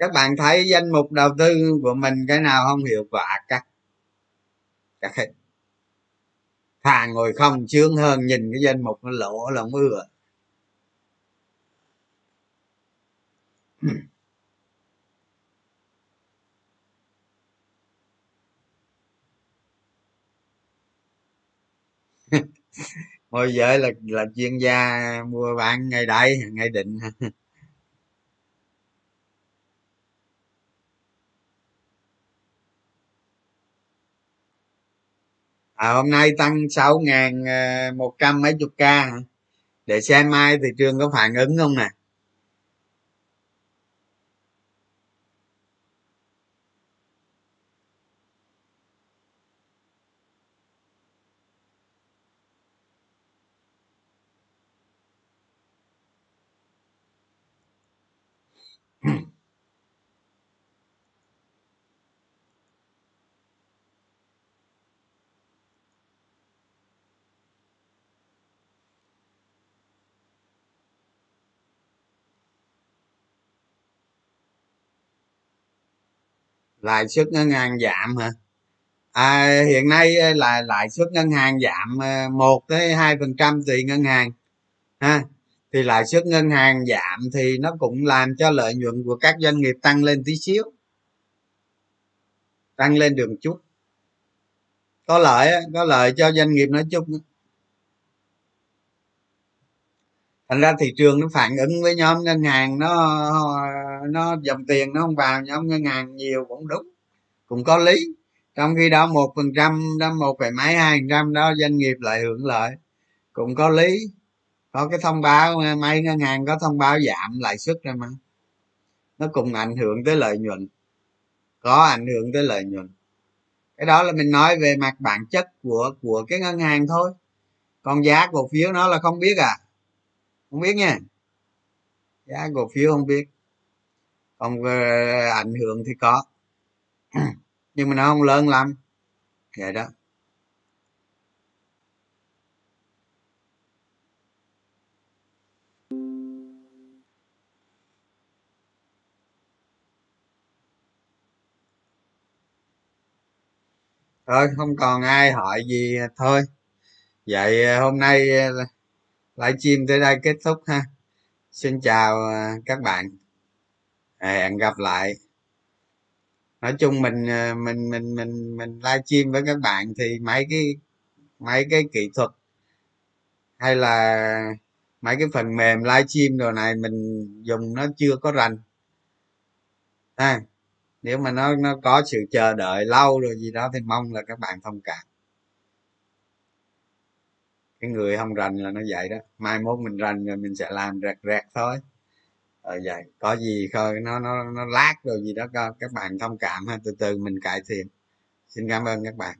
các bạn thấy danh mục đầu tư của mình cái nào không hiệu quả, cắt. Cắt hết. Thà ngồi không sướng hơn, nhìn cái danh mục nó lỗ là ưa. Môi giới là là chuyên gia mua bán ngày đây ngày định. À, hôm nay tăng sáu ngàn ờ, một trăm mấy chục ca để xem mai thị trường có phản ứng không nè? Lãi suất ngân hàng giảm hả? À, hiện nay ờ, là lãi suất ngân hàng giảm ờ, một tới hai phần trăm tùy ngân hàng ha. Thì lãi suất ngân hàng giảm thì nó cũng làm cho lợi nhuận của các doanh nghiệp tăng lên tí xíu tăng lên đường chút. Có lợi có lợi cho doanh nghiệp nói chung thành ra thị trường nó phản ứng với nhóm ngân hàng, nó nó dòng tiền nó không vào, nhóm ngân hàng nhiều cũng đúng, cũng có lý. Trong khi đó một phần trăm, đó một phẩy mấy, hai phần trăm đó doanh nghiệp lại hưởng lợi, cũng có lý. Có cái thông báo, mấy ngân hàng có thông báo giảm lãi suất ra mà. Nó cùng ảnh hưởng tới lợi nhuận, có ảnh hưởng tới lợi nhuận. Cái đó là mình nói về mặt bản chất của của cái ngân hàng thôi. Còn giá cổ phiếu nó là không biết à không biết nha. Giá cổ phiếu không biết. Còn về ờ, ảnh hưởng thì có. [CLEARS THROAT] Nhưng mà nó không lớn lắm. Vậy đó. Thôi, không còn ai hỏi gì ờ, thôi. Vậy ờ, hôm nay livestream tới đây kết thúc ha. Xin chào ờ, các bạn. Ờ, hẹn gặp lại. Nói chung mình ờ, mình mình mình mình livestream với các bạn thì mấy cái mấy cái kỹ thuật hay là mấy cái phần mềm livestream đồ này mình dùng nó chưa có rành. À, nếu mà nó nó có sự chờ đợi lâu rồi gì đó thì mong là các bạn thông cảm cái người không rành là nó vậy đó. Mai mốt mình rành rồi mình sẽ làm rẹt rẹt thôi. Ờ vậy, có gì thôi nó nó nó lát rồi gì đó các bạn thông cảm ha. Từ từ mình cải thiện. Xin cảm ơn các bạn.